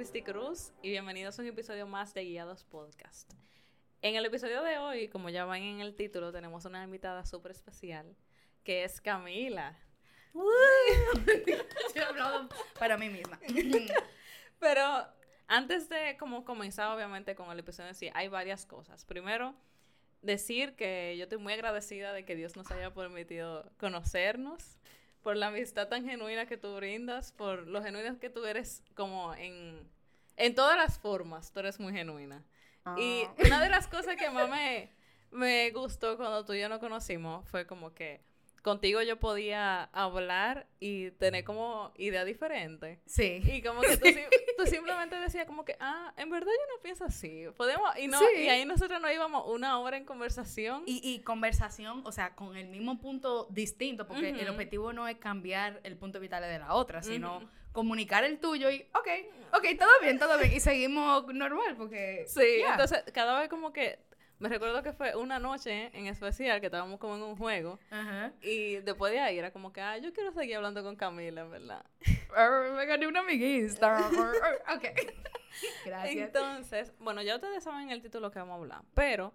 Cristi Cruz y bienvenidos a un episodio más de Guiados Podcast. En el episodio de hoy, como ya van en el título, tenemos una invitada súper especial que es Camila. Hablado para mí misma. Pero antes de como comenzar obviamente con el episodio en sí, hay varias cosas. Primero, decir que yo estoy muy agradecida de que Dios nos haya permitido conocernos, por la amistad tan genuina que tú brindas, por lo genuina que tú eres como en, en todas las formas, tú eres muy genuina. Y Ah. una de las cosas que más me, me gustó cuando tú y yo nos conocimos fue como que contigo yo podía hablar y tener como idea diferente. Sí. Y como que tú, tú simplemente decías como que, ah, en verdad yo no pienso así. Podemos, y no, Sí. y ahí nosotros nos íbamos una hora en conversación. Y, y conversación, o sea, con el mismo punto distinto, porque el objetivo no es cambiar el punto vital de la otra, sino comunicar el tuyo y, ok, ok, todo bien, todo bien. Y seguimos normal, porque. Sí, entonces cada vez como que, me recuerdo que fue una noche en especial que estábamos como en un juego. Ajá. Y después de ahí era como que, ah, yo quiero seguir hablando con Camila, en verdad. Arr, Me gané una amiguista. Arr, ok. Gracias. Entonces, bueno, ya ustedes saben el título que vamos a hablar, pero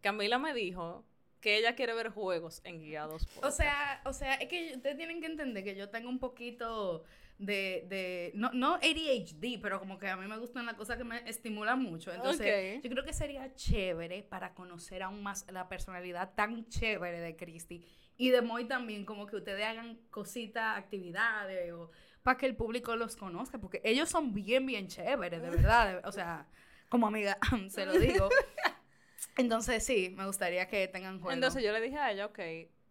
Camila me dijo que ella quiere ver juegos en Guiados. O sea, o sea, es que ustedes tienen que entender que yo tengo un poquito de, de no, no ADHD, pero como que a mí me gustan las cosas que me estimulan mucho. Entonces, Ok. yo creo que sería chévere para conocer aún más la personalidad tan chévere de Christy y de Moy también, como que ustedes hagan cositas, actividades o para que el público los conozca, porque ellos son bien, bien chéveres, de verdad. de- o sea, como amiga, se lo digo. Entonces, sí, me gustaría que tengan juegos. Entonces yo le dije a ella, ok,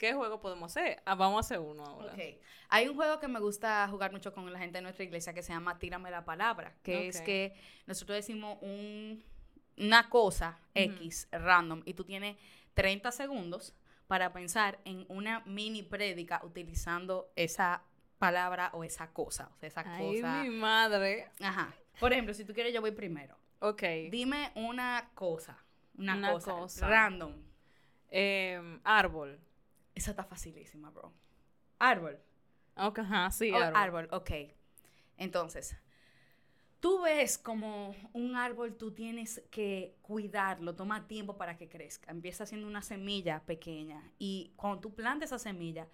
¿qué juego podemos hacer? Ah, vamos a hacer uno ahora. Ok. Hay un juego que me gusta jugar mucho con la gente de nuestra iglesia que se llama Tírame la palabra, que es que nosotros decimos un, una cosa X random y tú tienes 30 segundos para pensar en una mini prédica utilizando esa palabra o esa cosa, o sea, esa Ay, cosa. mi madre. Ajá. Por ejemplo, si tú quieres yo voy primero. Ok. Dime una cosa, una, Una cosa, cosa. random. Em, árbol. Esa está facilísima, bro. Árbol. Ok, ajá, sí, Oh, árbol. árbol, ok. Entonces, tú ves como un árbol tú tienes que cuidarlo, toma tiempo para que crezca. Empieza siendo una semilla pequeña y cuando tú plantas esa semilla,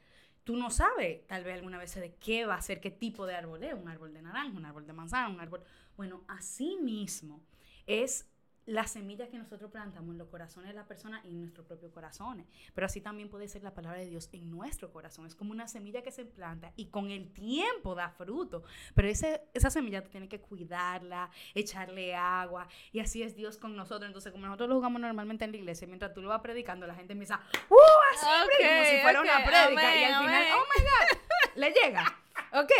tú no sabes tal vez alguna vez de qué va a ser, qué tipo de árbol es, un árbol de naranja, un árbol de manzana, un árbol... Bueno, así mismo es la semilla que nosotros plantamos en los corazones de la persona y en nuestros propios corazones. Pero así también puede ser la palabra de Dios en nuestro corazón. Es como una semilla que se planta y con el tiempo da fruto. Pero ese, esa semilla tú tienes que cuidarla, echarle agua. Y así es Dios con nosotros. Entonces, como nosotros lo jugamos normalmente en la iglesia, mientras tú lo vas predicando, la gente empieza, ¡Uh! Así, hombre", como si fuera una ok, prédica. y al final. ¡Oh my God! Le llega. Ok,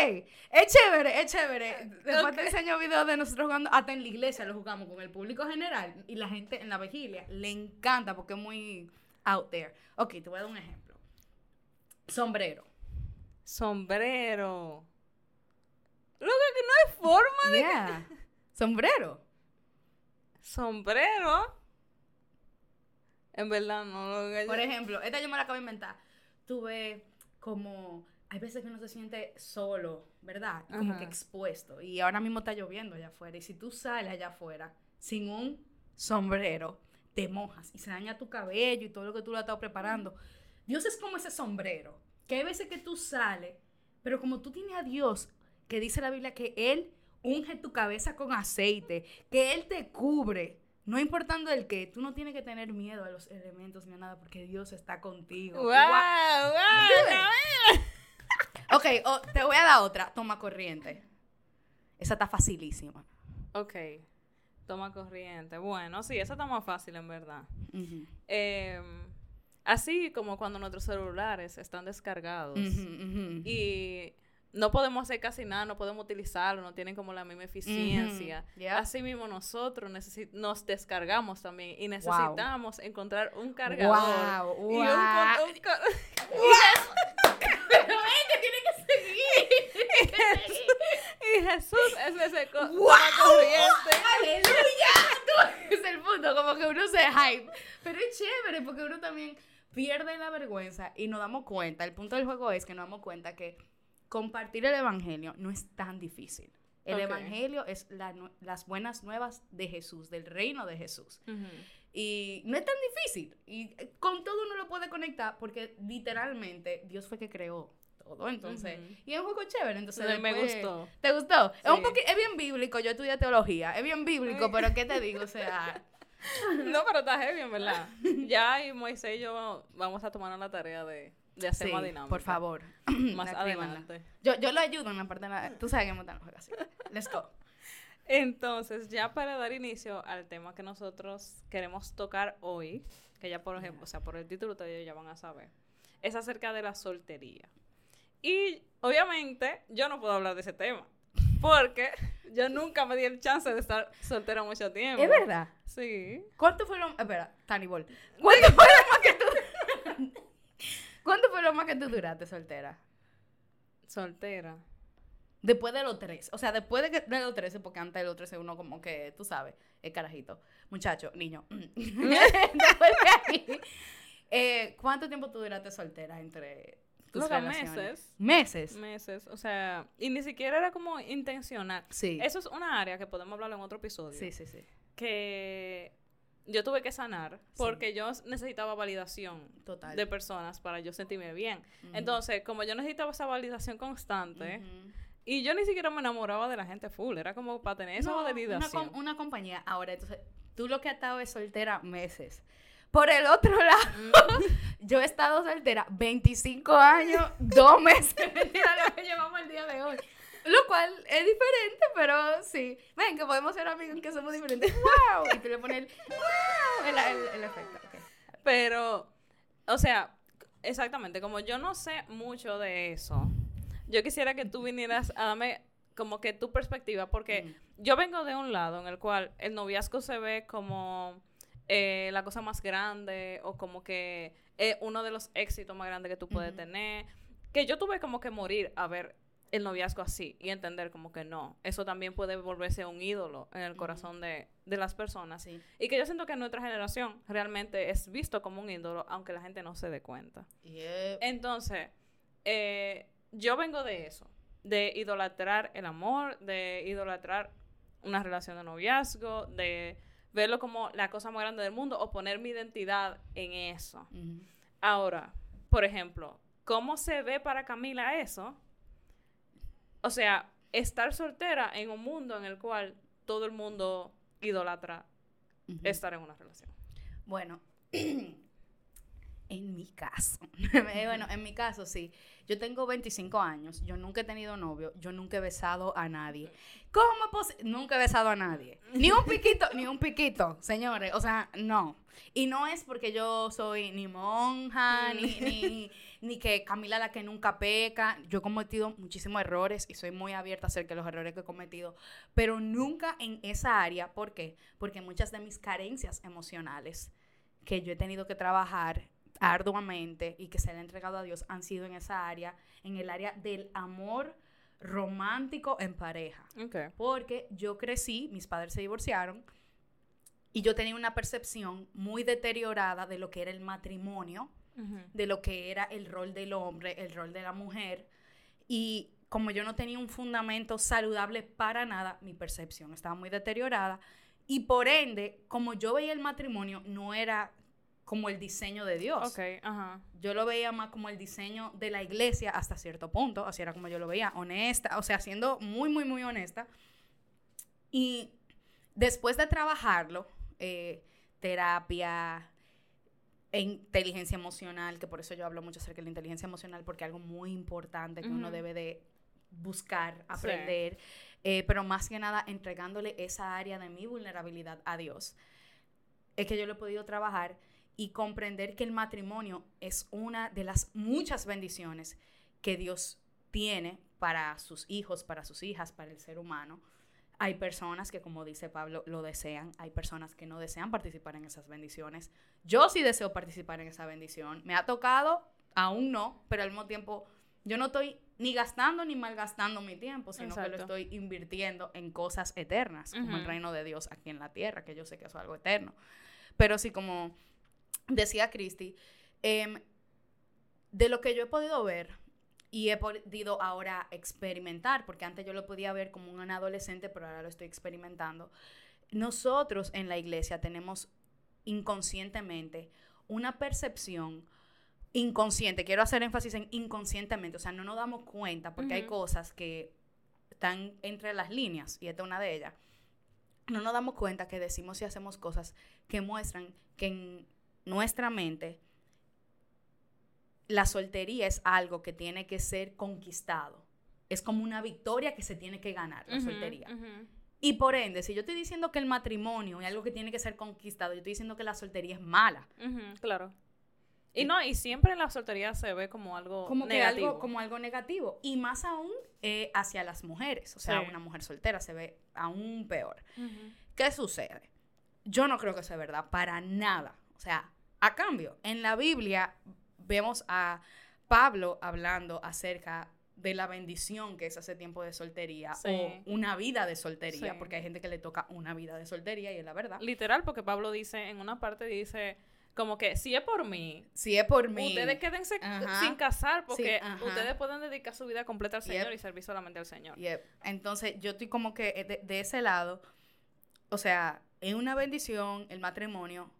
es chévere, es chévere. Después Ok. te enseño videos de nosotros jugando, hasta en la iglesia lo jugamos con el público general y la gente en la vigilia le encanta porque es muy out there. Ok, te voy a dar un ejemplo. Sombrero. Sombrero. Loco, que no hay forma de... Yeah. Sombrero. Sombrero. En verdad, no lo Por ejemplo, esta yo me la acabo de inventar. Tuve como. Hay veces que uno se siente solo, ¿verdad? Como Ajá. que expuesto. Y ahora mismo está lloviendo allá afuera. Y si tú sales allá afuera sin un sombrero, te mojas y se daña tu cabello y todo lo que tú lo has estado preparando. Dios es como ese sombrero. Que hay veces que tú sales, pero como tú tienes a Dios, que dice la Biblia que Él unge tu cabeza con aceite, que Él te cubre. No importando el qué, tú no tienes que tener miedo a los elementos ni a nada porque Dios está contigo. ¡Wow! Guau. ¡Wow! Ok, oh, te voy a dar otra. Toma corriente. Esa está facilísima. Ok. Toma corriente. Bueno, sí, eso está más fácil en verdad. Em, así como cuando nuestros celulares están descargados y no podemos hacer casi nada, no podemos utilizarlo, no tienen como la misma eficiencia. Así mismo nosotros nos descargamos también y necesitamos encontrer un cargador. Wow, Y un, wow. un y Jesús es ese co- ¡Wow! ¡Aleluya! Es el punto, como que uno se hype. Pero es chévere porque uno también pierde la vergüenza y nos damos cuenta. El punto del juego es que nos damos cuenta que compartir el evangelio no es tan difícil. El Ok. Evangelio es la las buenas nuevas de Jesús, del reino de Jesús. Ujú. Y no es tan difícil. Y eh, con todo uno lo puede conectar porque literalmente Dios fue que creó todo. Entonces, y es un juego chévere. Entonces, me gustó. ¿Te gustó? Es, un es bien bíblico. Yo estudié teología. Es bien bíblico, pero ¿qué te digo? O sea, No, pero está heavy, en verdad. Ya y Moisés y yo vamos a tomarnos la tarea de, de hacer sí, más dinámica. por favor. Más adelante. Yo, yo lo ayudo en la parte de la... Tú sabes que me juegos así. Let's go. Entonces, ya para dar inicio al tema que nosotros queremos tocar hoy, que ya por ejemplo, o sea, por el título ustedes ya van a saber, es acerca de la soltería. Y obviamente yo no puedo hablar de ese tema, porque yo nunca me di el chance de estar soltera mucho tiempo. ¿Es verdad? Sí. ¿Cuánto fue lo... Espera, Tani Ball. ¿Cuánto fue lo más que tú... ¿Cuánto fue lo más que tú duraste soltera? Soltera. Después de los tres. O sea, después de, que- de los 13, porque antes de los 13 uno como que, tú sabes, el carajito. Muchacho, niño. después de ahí. eh, ¿Cuánto tiempo tú duraste soltera entre tus Luego relaciones? meses. Meses. Meses. O sea, y ni siquiera era como intencional. Sí. Eso es una área que podemos hablar en otro episodio. Sí, sí, sí. que yo tuve que sanar porque yo necesitaba validación Total. de personas para yo sentirme bien. Entonces, como yo necesitaba esa validación constante, y yo ni siquiera me enamoraba de la gente full, era como para tener esa No, una, validación. com- una compañía. Ahora, entonces, tú lo que has estado es soltera meses. Por el otro lado, yo he estado soltera 25 años, dos meses. Lo que llevamos el día de hoy. Lo cual es diferente, pero sí. Ven, que podemos ser amigos que somos diferentes. ¡Wow! Y tú le pones el ¡Wow! El, el- el efecto. Pero, o sea, exactamente, como yo no sé mucho de eso, yo quisiera que tú vinieras a darme como que tu perspectiva, porque yo vengo de un lado en el cual el noviazgo se ve como eh, la cosa más grande o como que es uno de los éxitos más grandes que tú puedes tener, que yo tuve como que morir a ver el noviazgo así y entender como que no, eso también puede volverse un ídolo en el corazón de, de las personas. Sí. Y que yo siento que en nuestra generación realmente es visto como un ídolo, aunque la gente no se dé cuenta. Entonces, eh, yo vengo de eso, de idolatrar el amor, de idolatrar una relación de noviazgo, de verlo como la cosa más grande del mundo o poner mi identidad en eso. Ahora, por ejemplo, ¿cómo se ve para Camila eso? O sea, estar soltera en un mundo en el cual todo el mundo idolatra estar en una relación. Bueno, en mi caso, eh, bueno, en mi caso sí, yo tengo 25 años, yo nunca he tenido novio, yo nunca he besado a nadie. ¿Cómo pos- Nunca he besado a nadie. Ni un piquito, ni un piquito, señores, o sea, no. Y no es porque yo soy ni monja, ni, ni, ni que Camila la que nunca peca. Yo he cometido muchísimos errores y soy muy abierta acerca de los errores que he cometido, pero nunca en esa área. ¿Por qué? Porque muchas de mis carencias emocionales que yo he tenido que trabajar arduamente y que se le ha entregado a Dios han sido en esa área, en el área del amor romántico en pareja. Ok. Porque yo crecí, mis padres se divorciaron y yo tenía una percepción muy deteriorada de lo que era el matrimonio, de lo que era el rol del hombre, el rol de la mujer. Y como yo no tenía un fundamento saludable para nada, mi percepción estaba muy deteriorada. Y por ende, como yo veía el matrimonio, no era como el diseño de Dios. Ok, ajá. Yo lo veía más como el diseño de la iglesia hasta cierto punto, así era como yo lo veía, honesta, o sea, siendo muy, muy, muy honesta. Y después de trabajarlo, eh, terapia, e inteligencia emocional, que por eso yo hablo mucho acerca de la inteligencia emocional, porque es algo muy importante que uno Ujú. debe de buscar, aprender, eh, pero más que nada entregándole esa área de mi vulnerabilidad a Dios. Es que yo lo he podido trabajar y comprender que el matrimonio es una de las muchas bendiciones que Dios tiene para sus hijos, para sus hijas, para el ser humano. Hay personas que, como dice Pablo, lo desean. Hay personas que no desean participar en esas bendiciones. Yo sí deseo participar en esa bendición. Me ha tocado, aún no, pero al mismo tiempo yo no estoy ni gastando ni malgastando mi tiempo, sino que lo Exacto. estoy invirtiendo en cosas eternas, como el reino de Dios aquí en la tierra, que yo sé que eso es algo eterno. Pero sí, como decía Cristi, em, de lo que yo he podido ver, y he podido ahora experimentar, porque antes yo lo podía ver como un adolescente, pero ahora lo estoy experimentando. Nosotros en la iglesia tenemos inconscientemente una percepción inconsciente, quiero hacer énfasis en inconscientemente, o sea, no nos damos cuenta porque hay cosas que están entre las líneas, y esta es una de ellas. No nos damos cuenta que decimos y hacemos cosas que muestran que en nuestra mente la soltería es algo que tiene que ser conquistado. Es como una victoria que se tiene que ganar, la soltería. Y por ende, si yo estoy diciendo que el matrimonio es algo que tiene que ser conquistado, yo estoy diciendo que la soltería es mala. claro. Y no, y siempre la soltería se ve como algo como negativo. algo, como algo negativo. Y más aún eh, hacia las mujeres. O sea, una mujer soltera se ve aún peor. ¿Qué sucede? Yo no creo que sea verdad, para nada. O sea, a cambio, en la Biblia vemos a Pablo hablando acerca de la bendición que es ese tiempo de soltería o una vida de soltería, porque hay gente que le toca una vida de soltería y es la verdad. Literal, porque Pablo dice, en una parte dice, como que si es por mí. Si es por mí. Ustedes quédense sin casar porque ustedes pueden dedicar su vida completa al Señor y servir solamente al Señor. Entonces, yo estoy como que de, de, ese lado, o sea, es una bendición el matrimonio,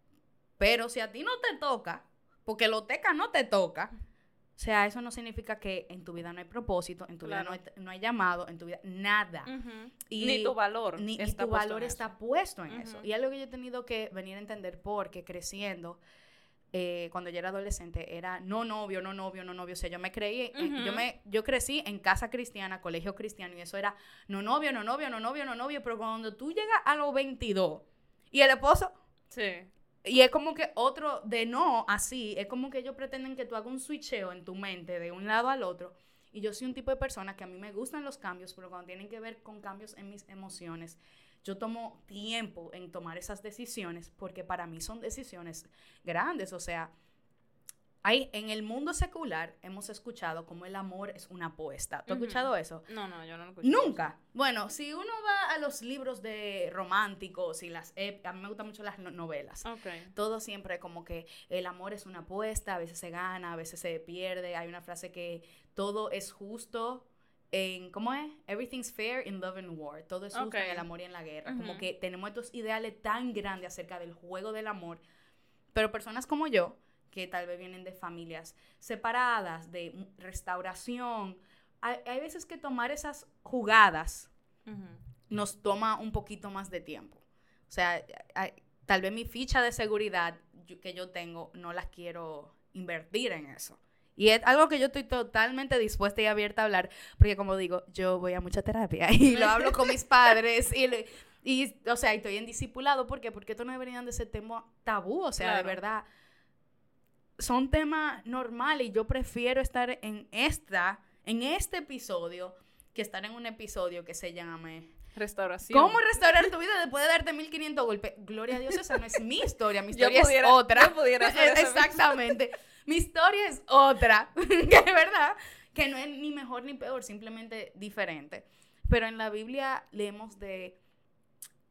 pero si a ti no te toca, porque lo teca no te toca. O sea, eso no significa que en tu vida no hay propósito, en tu vida no hay, llamado, en tu vida nada. y, ni tu valor. Ni, tu valor está puesto en eso. Y algo que yo he tenido que venir a entender porque creciendo, eh, cuando yo era adolescente, era no novio, no novio, no novio. O sea, yo me creí, yo, me, yo crecí en casa cristiana, colegio cristiano, y eso era no novio, no novio, no novio, no novio. Pero cuando tú llegas a los 22 y el esposo... Sí y es como que otro de no, así, es como que ellos pretenden que tú hagas un switcheo en tu mente de un lado al otro. Y yo soy un tipo de persona que a mí me gustan los cambios, pero cuando tienen que ver con cambios en mis emociones, yo tomo tiempo en tomar esas decisiones porque para mí son decisiones grandes. O sea, hay, en el mundo secular hemos escuchado como el amor es una apuesta. ¿Tú has escuchado eso? No, no, yo no lo he escuchado. Nunca. Bueno, si uno va a los libros de románticos y las... a mí me gustan mucho las novelas. Okay. Todo siempre como que el amor es una apuesta, a veces se gana, a veces se pierde. Hay una frase que todo es justo en, ¿cómo es? Everything's fair in love and war. Todo es justo en el amor y en la guerra. Como que tenemos estos ideales tan grandes acerca del juego del amor. Pero personas como yo que tal vez vienen de familias separadas, de restauración. Hay, veces que tomar esas jugadas nos toma un poquito más de tiempo. O sea, tal vez mi ficha de seguridad que yo tengo no las quiero invertir en eso. Y es algo que yo estoy totalmente dispuesta y abierta a hablar, porque como digo, yo voy a mucha terapia y lo hablo con mis padres y, y o sea, estoy en discipulado, ¿por qué? Porque esto no deberían de ser tema tabú, o sea, de verdad, son temas normales y yo prefiero estar en esta, en este episodio, que estar en un episodio que se llame Restauración. ¿Cómo restaurar tu vida después de darte 1500 golpes? Gloria a Dios, esa no es mi historia, mi historia es otra. Yo pudiera hacer Exactamente. mi historia es otra, que es verdad, que no es ni mejor ni peor, simplemente diferente. Pero en la Biblia leemos de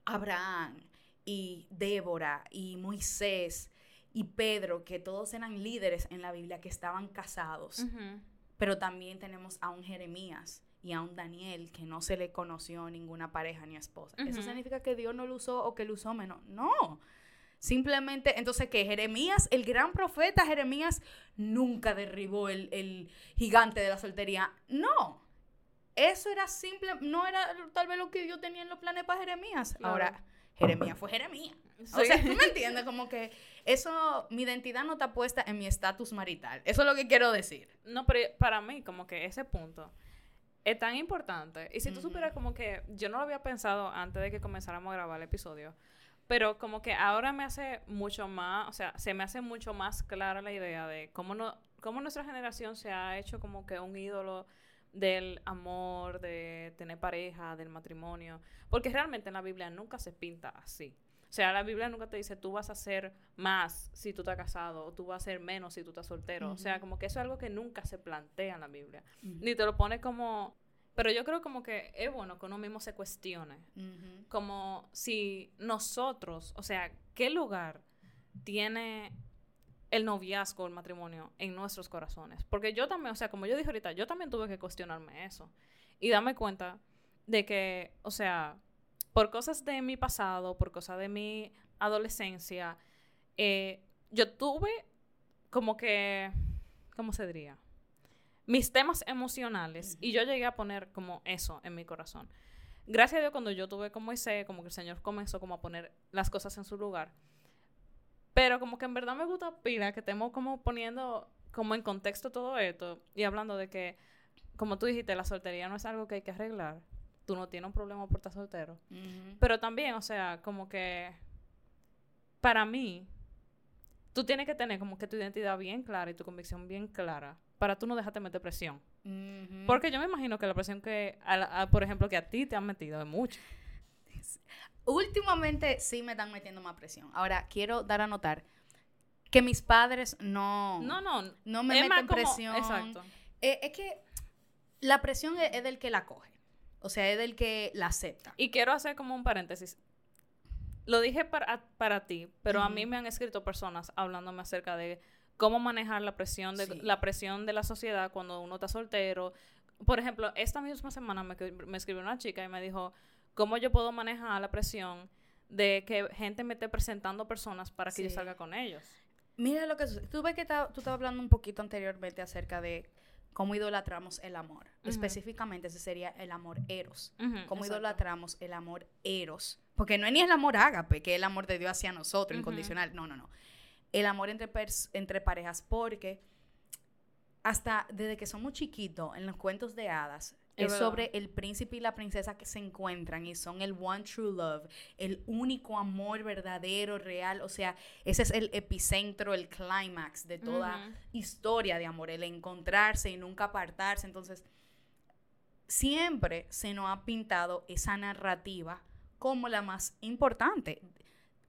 Abraham y Débora y Moisés y Pedro, que todos eran líderes en la Biblia, que estaban casados. Pero también tenemos a un Jeremías y a un Daniel que no se le conoció ninguna pareja ni esposa. ¿Eso significa que Dios no lo usó o que lo usó menos? No. Simplemente, entonces que Jeremías, el gran profeta Jeremías, nunca derribó el, gigante de la soltería. No. Eso era simple, no era tal vez lo que Dios tenía en los planes para Jeremías. Ahora, Jeremías fue Jeremías. O sea, ¿tú me entiendes? Como que eso, mi identidad no está puesta en mi estatus marital. Eso es lo que quiero decir. No, pero para mí, como que ese punto es tan importante. Y si tú supieras como que yo no lo había pensado antes de que comenzáramos a grabar el episodio, pero como que ahora me hace mucho más, o sea, se me hace mucho más clara la idea de cómo, no, cómo nuestra generación se ha hecho como que un ídolo del amor, de tener pareja, del matrimonio, porque realmente en la Biblia nunca se pinta así. O sea, la Biblia nunca te dice tú vas a hacer más si tú estás casado o tú vas a hacer menos si tú estás soltero. O sea, como que eso es algo que nunca se plantea en la Biblia. Ni te lo pone como... Pero yo creo como que es bueno que uno mismo se cuestione. Como si nosotros, o sea, ¿qué lugar tiene el noviazgo, el matrimonio en nuestros corazones. Porque yo también, o sea, como yo dije ahorita, yo también tuve que cuestionarme eso y darme cuenta de que, o sea, por cosas de mi pasado, por cosas de mi adolescencia, eh, yo tuve como que, ¿cómo se diría? Mis temas emocionales y yo llegué a poner como eso en mi corazón. Gracias a Dios cuando yo tuve como ese, como que el Señor comenzó como a poner las cosas en su lugar pero como que en verdad me gusta pila que estemos como poniendo como en contexto todo esto y hablando de que, como tú dijiste, la soltería no es algo que hay que arreglar. Tú no tienes un problema por estar soltero. Pero también, o sea, como que para mí, tú tienes que tener como que tu identidad bien clara y tu convicción bien clara para tú no dejarte meter presión. Porque yo me imagino que la presión que, por ejemplo, que a ti te han metido es mucho. Últimamente sí me están metiendo más presión. Ahora, quiero dar a notar que mis padres no... No, no. No me meten presión. Exacto. Eh, es que la presión es, del que la coge. O sea, es del que la acepta. Y quiero hacer como un paréntesis. Lo dije para, para ti, pero a mí me han escrito personas hablándome acerca de cómo manejar la presión de la presión de la sociedad cuando uno está soltero. Por ejemplo, esta misma semana me, me escribió una chica y me dijo, ¿Cómo yo puedo manejar la presión de que gente me esté presentando personas para que yo salga con ellos? Mira lo que tú ves que tú estabas hablando un poquito anteriormente acerca de cómo idolatramos el amor. Específicamente ese sería el amor eros. cómo idolatramos el amor eros. Porque no es ni el amor ágape, que es el amor de Dios hacia nosotros, incondicional. No, no, no. El amor entre, entre parejas, porque hasta desde que somos chiquitos, en los cuentos de hadas, es, sobre el príncipe y la princesa que se encuentran y son el one true love, el único amor verdadero, real. O sea, ese es el epicentro, el clímax de toda historia de amor, el encontrarse y nunca apartarse. Entonces, siempre se nos ha pintado esa narrativa como la más importante.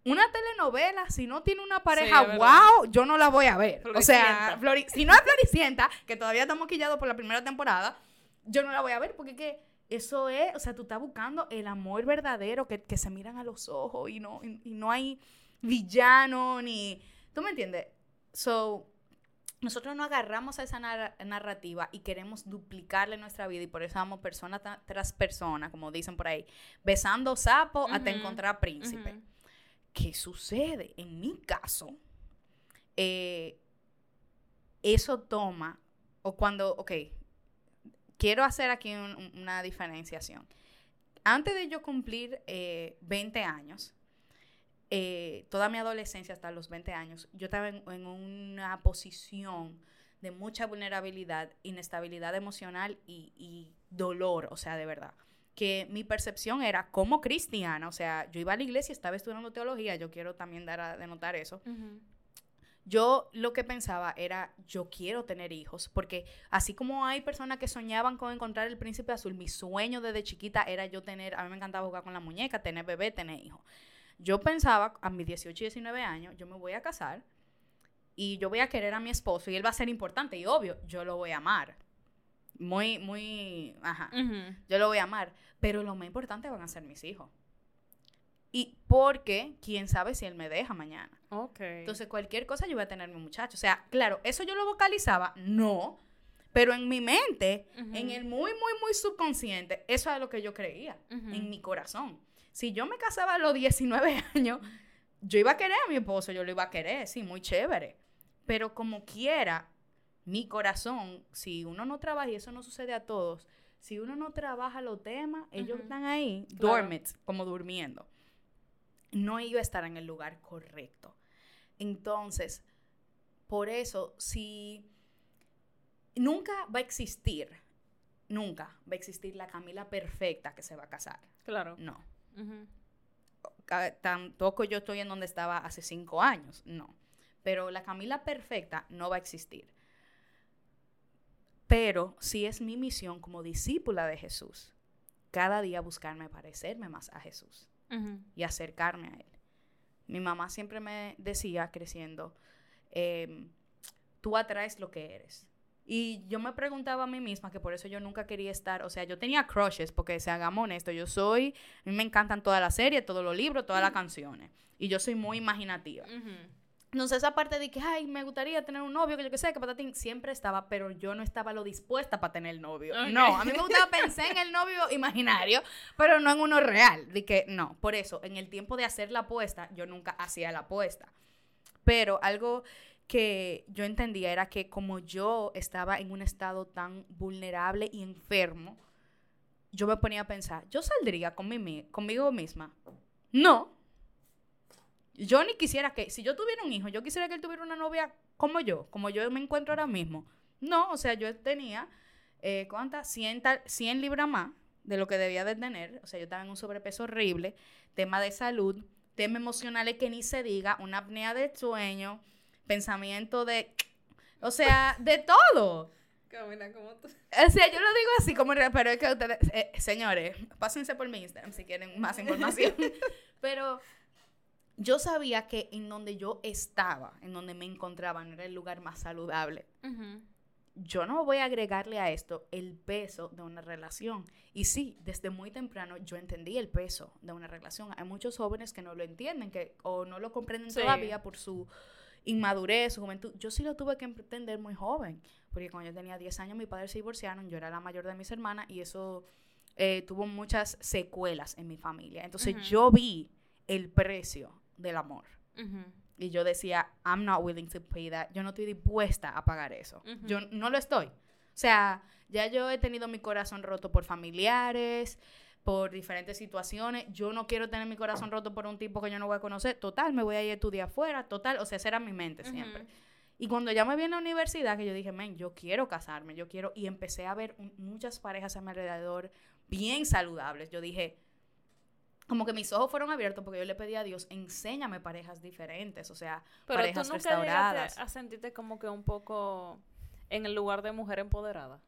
Una telenovela, si no tiene una pareja, wow, yo no la voy a ver. O sea, si no es Floricienta, que todavía estamos quillados por la primera temporada, yo no la voy a ver porque que eso es, o sea, tú estás buscando el amor verdadero que, se miran a los ojos y no, y, no hay villano ni... ¿Tú me entiendes? So, nosotros no agarramos a esa narrativa y queremos duplicarle nuestra vida y por eso vamos persona tras persona, como dicen por ahí, besando sapo hasta encontrar príncipe. ¿Qué sucede? En mi caso, eh, eso toma, o cuando, ok, quiero hacer aquí una diferenciación. Antes de yo cumplir 20 eh, años, eh, toda mi adolescencia hasta los 20 años, yo estaba en, una posición de mucha vulnerabilidad, inestabilidad emocional y, dolor, o sea, de verdad. Que mi percepción era como cristiana, o sea, yo iba a la iglesia, estaba estudiando teología, yo quiero también dar a denotar eso. Yo lo que pensaba era, yo quiero tener hijos, porque así como hay personas que soñaban con encontrar el príncipe azul, mi sueño desde chiquita era yo tener, a mí me encantaba jugar con la muñeca, tener bebé, tener hijos. Yo pensaba, a mis 18 y 19 años, yo me voy a casar y yo voy a querer a mi esposo y él va a ser importante y obvio, yo lo voy a amar. Muy, muy, ajá, yo lo voy a amar, pero lo más importante van a ser mis hijos. Y porque, quién sabe si él me deja mañana. Ok. Entonces, cualquier cosa yo voy a tener mi muchacho. O sea, claro, eso yo lo vocalizaba, no. Pero en mi mente, en el muy, muy, muy subconsciente, eso es lo que yo creía, en mi corazón. Si yo me casaba a los 19 años, yo iba a querer a mi esposo, yo lo iba a querer, sí, muy chévere. Pero como quiera, mi corazón, si uno no trabaja, y eso no sucede a todos, si uno no trabaja los temas, ellos están ahí, dormit, como durmiendo no iba a estar en el lugar correcto. Entonces, por eso, si nunca va a existir, nunca va a existir la Camila perfecta que se va a casar. Claro. No. Tampoco yo estoy en donde estaba hace cinco años, no. Pero la Camila perfecta no va a existir. Pero sí es mi misión como discípula de Jesús, cada día buscarme parecerme más a Jesús y acercarme a Él. Mi mamá siempre me decía, creciendo, em, tú atraes lo que eres. Y yo me preguntaba a mí misma, que por eso yo nunca quería estar, o sea, yo tenía crushes, porque se hagamos honesto, yo soy, a mí me encantan todas las series, todos los libros, todas las canciones. Y yo soy muy imaginativa. Entonces esa parte de que, ay, me gustaría tener un novio, que yo qué sé, que patatín, siempre estaba, pero yo no estaba lo dispuesta para tener novio. No, a mí me gustaba pensar en el novio imaginario, pero no en uno real. De que no, por eso, en el tiempo de hacer la apuesta, yo nunca hacía la apuesta. Pero algo que yo entendía era que como yo estaba en un estado tan vulnerable y enfermo, yo me ponía a pensar, ¿yo saldría con mi, conmigo misma? No. Yo ni quisiera que, si yo tuviera un hijo, yo quisiera que él tuviera una novia como yo, como yo me encuentro ahora mismo. No, o sea, yo tenía, eh, ¿cuántas? 100, 100 libras más de lo que debía de tener. O sea, yo estaba en un sobrepeso horrible, tema de salud, temas emocionales que ni se diga, una apnea del sueño, pensamiento de, o sea, de todo. Camina como tú. O sea, yo lo digo así como, pero es que ustedes, eh, señores, pásense por mi Instagram si quieren más información. pero yo sabía que en donde yo estaba, en donde me encontraba, no era el lugar más saludable. Yo no voy a agregarle a esto el peso de una relación. Y sí, desde muy temprano yo entendí el peso de una relación. Hay muchos jóvenes que no lo entienden que, o no lo comprenden todavía por su inmadurez, su juventud. Yo sí lo tuve que entender muy joven, porque cuando yo tenía 10 años mis padres se divorciaron, yo era la mayor de mis hermanas y eso eh, tuvo muchas secuelas en mi familia. Entonces yo vi el precio del amor. Y yo decía, I'm not willing to pay that. Yo no estoy dispuesta a pagar eso. Yo no lo estoy. O sea, ya yo he tenido mi corazón roto por familiares, por diferentes situaciones. Yo no quiero tener mi corazón roto por un tipo que yo no voy a conocer. Total, me voy a ir a estudiar afuera. Total, o sea, esa era mi mente siempre. Y cuando ya me vi en la universidad, que yo dije, men, yo quiero casarme, yo quiero. Y empecé a ver muchas parejas a mi alrededor bien saludables. Yo dije, como que mis ojos fueron abiertos porque yo le pedí a Dios, enséñame parejas diferentes, o sea, parejas tú nunca restauradas. a sentirte como que un poco en el lugar de mujer empoderada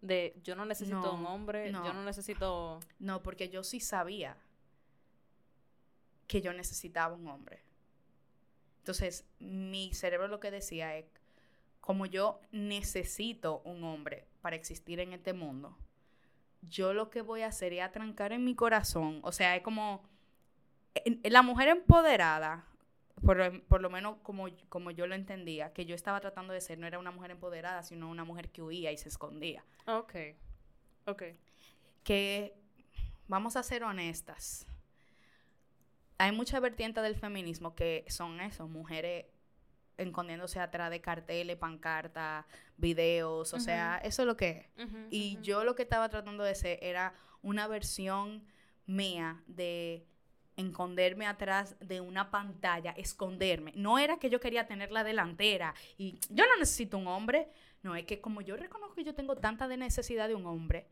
de yo no necesito un hombre, yo no necesito... No, porque yo sí sabía que yo necesitaba un hombre. Entonces, mi cerebro lo que decía es, como yo necesito un hombre para existir en este mundo, yo lo que voy a hacer es atrancar en mi corazón, o sea, es como la mujer empoderada por, lo menos como, como yo lo entendía, que yo estaba tratando de ser, no era una mujer empoderada, sino una mujer que huía y se escondía. Ok, ok. Que, vamos a ser honestas, hay mucha vertiente del feminismo que son eso, mujeres escondiéndose atrás de carteles, pancartas, videos, o sea, eso es lo que es. y yo lo que estaba tratando de ser era una versión mía de esconderme atrás de una pantalla, esconderme. No era que yo quería tener la delantera y yo no necesito un hombre. No, es que como yo reconozco que yo tengo tanta de necesidad de un hombre,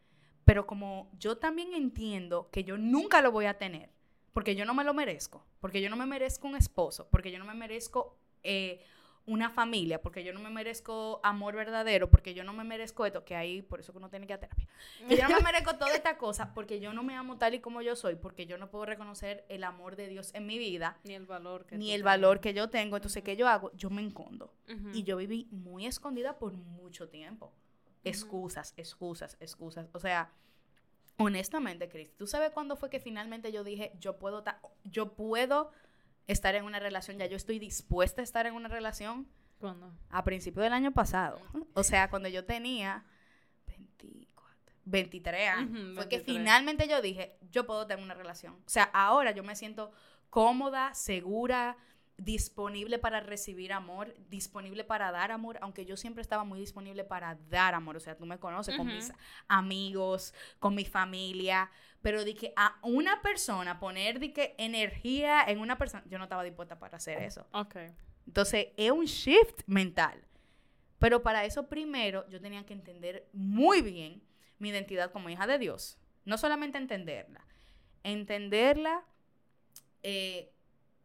pero como yo también entiendo que yo nunca lo voy a tener, porque yo no me lo merezco, porque yo no me merezco un esposo, porque yo no me merezco eh, una familia, porque yo no me merezco amor verdadero, porque yo no me merezco esto, que ahí, por eso que uno tiene que ir a terapia, que yo no me merezco toda esta cosa, porque yo no me amo tal y como yo soy, porque yo no puedo reconocer el amor de Dios en mi vida, ni el valor que, ni el valor que yo tengo, entonces, ¿qué yo hago? Yo me escondo. Y yo viví muy escondida por mucho tiempo. Excusas, excusas, excusas. O sea, honestamente, Cristi, ¿tú sabes cuándo fue que finalmente yo dije, yo puedo, yo puedo estar en una relación, ya yo estoy dispuesta a estar en una relación. ¿Cuándo? A principio del año pasado. O sea, cuando yo tenía 24, 23 años. fue que finalmente yo dije, yo puedo tener una relación. O sea, ahora yo me siento cómoda, segura, disponible para recibir amor, disponible para dar amor, aunque yo siempre estaba muy disponible para dar amor, o sea, tú me conoces con mis amigos, con mi familia, pero de que a una persona poner de que energía en una persona, yo no estaba dispuesta para hacer eso. Ok. Entonces, es un shift mental. Pero para eso primero yo tenía que entender muy bien mi identidad como hija de Dios. No solamente entenderla, entenderla eh,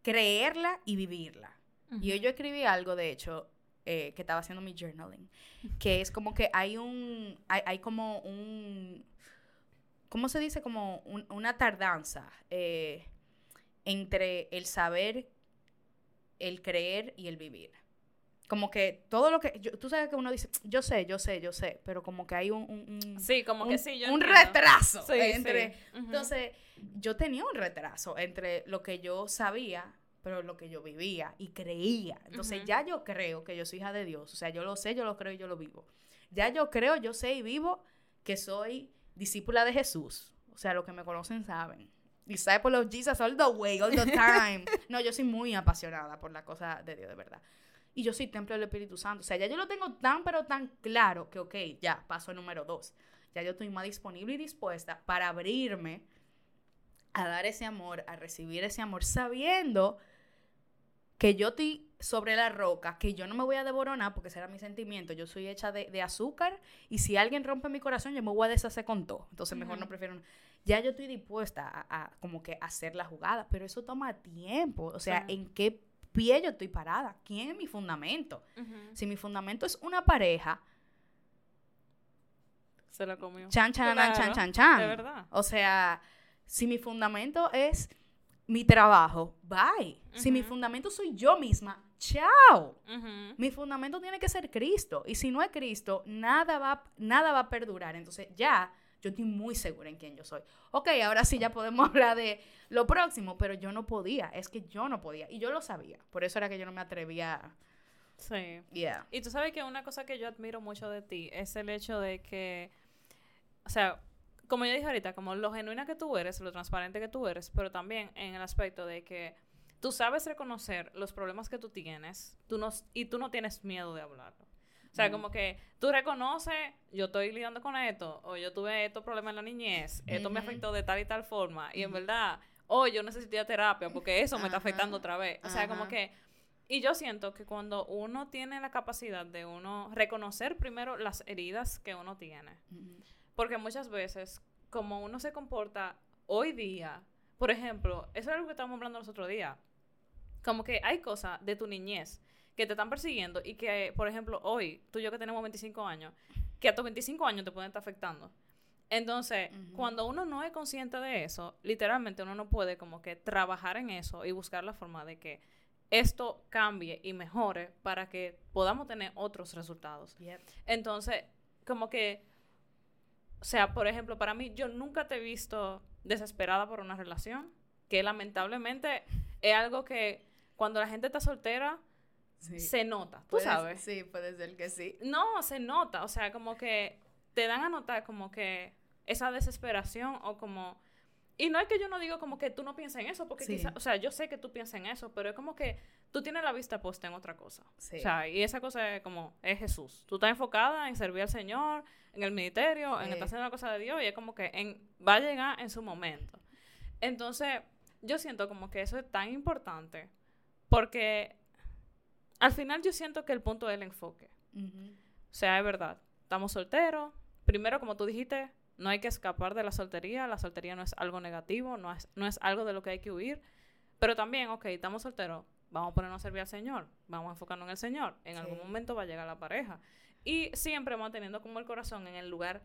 creerla y vivirla. Y yo escribí algo, de hecho, eh, que estaba haciendo mi journaling, que es como que hay un, hay, como un, ¿cómo se dice? Como una tardanza eh, entre el saber, el creer y el vivir. Como que todo lo que, tú sabes que uno dice, yo sé, yo sé, yo sé, pero como que hay un... sí, como que sí, yo Un retraso entre... Entonces, yo tenía un retraso entre lo que yo sabía pero lo que yo vivía y creía. Entonces ya yo creo que yo soy hija de Dios. O sea, yo lo sé, yo lo creo y yo lo vivo. Ya yo creo, yo sé y vivo que soy discípula de Jesús. O sea, los que me conocen saben. Disciple of Jesus all the way, all the time. no, yo soy muy apasionada por la cosa de Dios, de verdad. Y yo soy templo del Espíritu Santo. O sea, ya yo lo tengo tan, pero tan claro que, ok, ya, paso número dos. Ya yo estoy más disponible y dispuesta para abrirme a dar ese amor, a recibir ese amor, sabiendo que yo estoy sobre la roca, que yo no me voy a devoronar porque será mi sentimiento. Yo soy hecha de, azúcar y si alguien rompe mi corazón, yo me voy a deshacer con todo. Entonces, mejor no prefiero. Ya yo estoy dispuesta a, como que hacer la jugada, pero eso toma tiempo. O sea, ¿en qué pie yo estoy parada? ¿Quién es mi fundamento? Si mi fundamento es una pareja. Se la comió. Chan, chan, chan, chan, chan. De verdad. O sea, si mi fundamento es mi trabajo, bye. Si mi fundamento soy yo misma, chao. Mi fundamento tiene que ser Cristo. Y si no es Cristo, nada va, nada va a perdurar. Entonces ya yo estoy muy segura en quién yo soy. Ok, ahora sí ya podemos hablar de lo próximo, pero yo no podía. Es que yo no podía. Y yo lo sabía. Por eso era que yo no me atrevía. Sí. Yeah. Y tú sabes que una cosa que yo admiro mucho de ti es el hecho de que, o sea, como yo dije ahorita, como lo genuina que tú eres, lo transparente que tú eres, pero también en el aspecto de que tú sabes reconocer los problemas que tú tienes tú no, y tú no tienes miedo de hablarlo. O sea, como que tú reconoces, yo estoy lidiando con esto, o yo tuve estos problemas en la niñez, esto me afectó de tal y tal forma, y en verdad, o yo necesito terapia porque eso me está afectando otra vez. O sea, como que... Y yo siento que cuando uno tiene la capacidad de uno reconocer primero las heridas que uno tiene, porque muchas veces, como uno se comporta hoy día, por ejemplo, eso es algo que estábamos hablando los otros días, como que hay cosas de tu niñez que te están persiguiendo y que, por ejemplo, hoy, tú y yo que tenemos 25 años, que a tus 25 años te pueden estar afectando. Entonces, cuando uno no es consciente de eso, literalmente uno no puede como que trabajar en eso y buscar la forma de que esto cambie y mejore para que podamos tener otros resultados. Entonces, como que o sea, por ejemplo, para mí, yo nunca te he visto desesperada por una relación, que lamentablemente es algo que cuando la gente está soltera, se nota, tú sabes. Sí, puede ser que sí. No, se nota, o sea, como que te dan a notar como que esa desesperación o como... Y no es que yo no digo como que tú no pienses en eso, porque quizás, o sea, yo sé que tú piensas en eso, pero es como que tú tienes la vista puesta en otra cosa. Sí. O sea, y esa cosa es como, es Jesús. Tú estás enfocada en servir al Señor, en el ministerio, en estar haciendo la cosa de Dios, y es como que en, va a llegar en su momento. Entonces, yo siento como que eso es tan importante, porque al final yo siento que el punto es el enfoque. O sea, es verdad, estamos solteros. Primero, como tú dijiste, no hay que escapar de la soltería. La soltería no es algo negativo, no es, no es algo de lo que hay que huir. Pero también, ok, estamos solteros, vamos a ponernos a servir al Señor, vamos a enfocarnos en el Señor. En algún momento va a llegar la pareja. Y siempre manteniendo como el corazón en el lugar,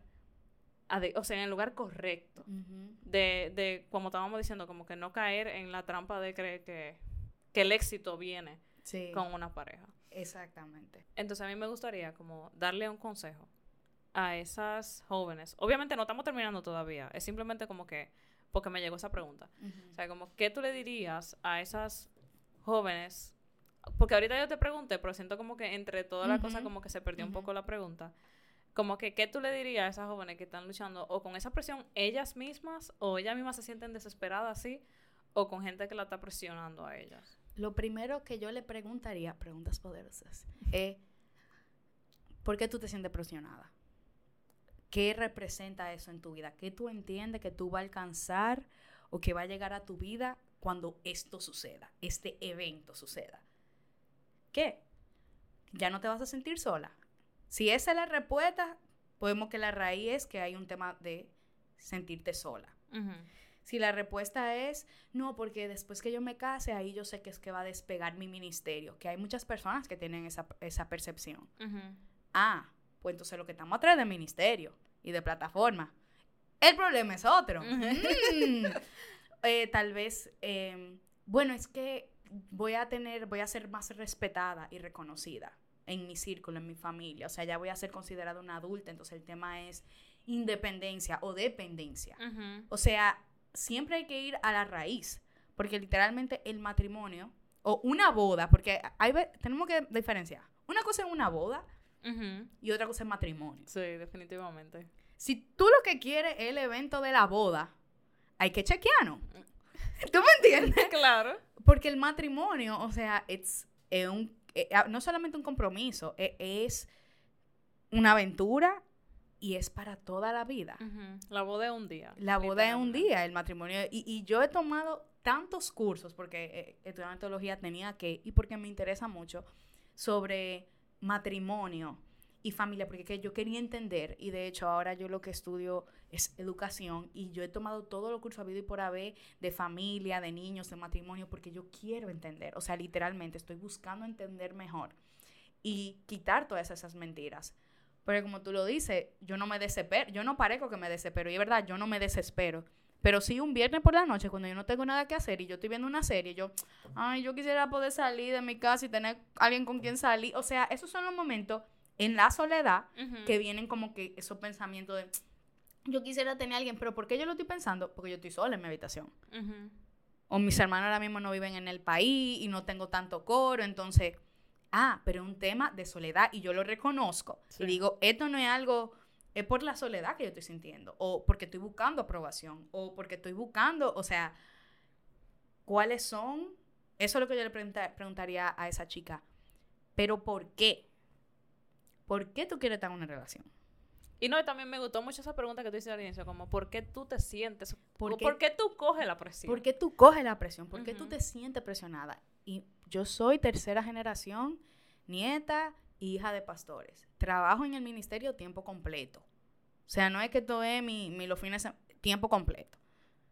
o sea, en el lugar correcto. de, de, como estábamos diciendo, como que no caer en la trampa de creer que, que el éxito viene con una pareja. Exactamente. Entonces a mí me gustaría como darle un consejo a esas jóvenes. Obviamente no estamos terminando todavía, es simplemente como que, porque me llegó esa pregunta. O sea, como, ¿qué tú le dirías a esas jóvenes porque ahorita yo te pregunté, pero siento como que entre todas las cosas como que se perdió un poco la pregunta. Como que, ¿qué tú le dirías a esas jóvenes que están luchando o con esa presión ellas mismas o ellas mismas se sienten desesperadas así o con gente que la está presionando a ellas? Lo primero que yo le preguntaría, preguntas poderosas, es ¿por qué tú te sientes presionada? ¿Qué representa eso en tu vida? ¿Qué tú entiendes que tú vas a alcanzar o que va a llegar a tu vida cuando esto suceda, este evento suceda? ¿qué? Ya no te vas a sentir sola. Si esa es la respuesta, podemos que la raíz es que hay un tema de sentirte sola. Si la respuesta es, no, porque después que yo me case, ahí yo sé que es que va a despegar mi ministerio, que hay muchas personas que tienen esa, percepción. Ah, pues entonces lo que estamos atrás de ministerio y de plataforma. El problema es otro. Mm. Eh, tal vez, em, bueno, es que voy a tener, voy a ser más respetada y reconocida en mi círculo, en mi familia. O sea, ya voy a ser considerada una adulta. Entonces el tema es independencia o dependencia. O sea, siempre hay que ir a la raíz. Porque literalmente el matrimonio o una boda, porque hay, tenemos que diferenciar. Una cosa es una boda y otra cosa es matrimonio. Sí, definitivamente. Si tú lo que quieres es el evento de la boda, hay que chequearnos. ¿Tú me entiendes? claro. Porque el matrimonio, o sea, it's, es un, eh, ah, no solamente un compromiso, es una aventura y es para toda la vida. La boda es un día. La boda es un día, el matrimonio. Y, y yo he tomado tantos cursos, porque eh, estudiando teología tenía que, y porque me interesa mucho, sobre matrimonio y familia, porque que yo quería entender, y de hecho ahora yo lo que estudio es educación, y yo he tomado todos los cursos habido y por haber de familia, de niños, de matrimonio, porque yo quiero entender, o sea, literalmente estoy buscando entender mejor y quitar todas esas mentiras. Porque como tú lo dices, yo no me desespero, yo no parezco que me desespero, y es verdad, yo no me desespero. Pero sí un viernes por la noche, cuando yo no tengo nada que hacer y yo estoy viendo una serie, yo, ay, yo quisiera poder salir de mi casa y tener alguien con quien salir. O sea, esos son los momentos en la soledad que vienen como que esos pensamientos de, yo quisiera tener a alguien, pero ¿por qué yo lo estoy pensando? Porque yo estoy sola en mi habitación. O mis hermanos ahora mismo no viven en el país y no tengo tanto coro, entonces, ah, pero es un tema de soledad y yo lo reconozco. Sí. Y digo, esto no es algo, es por la soledad que yo estoy sintiendo, o porque estoy buscando aprobación, o porque estoy buscando, o sea, ¿cuáles son? Eso es lo que yo le pregunta- preguntaría a esa chica. Pero ¿por qué? ¿Por qué tú quieres estar en una relación? Y no, también me gustó mucho esa pregunta que tú hiciste al inicio, como ¿por qué tú te sientes? ¿Por qué- ¿Por qué tú coges la presión? ¿Por qué tú coges la presión? ¿Por qué tú te sientes presionada? Y yo soy tercera generación, nieta, hija de pastores. Trabajo en el ministerio tiempo completo. O sea, no es que todo es mi, mi los fines tiempo completo.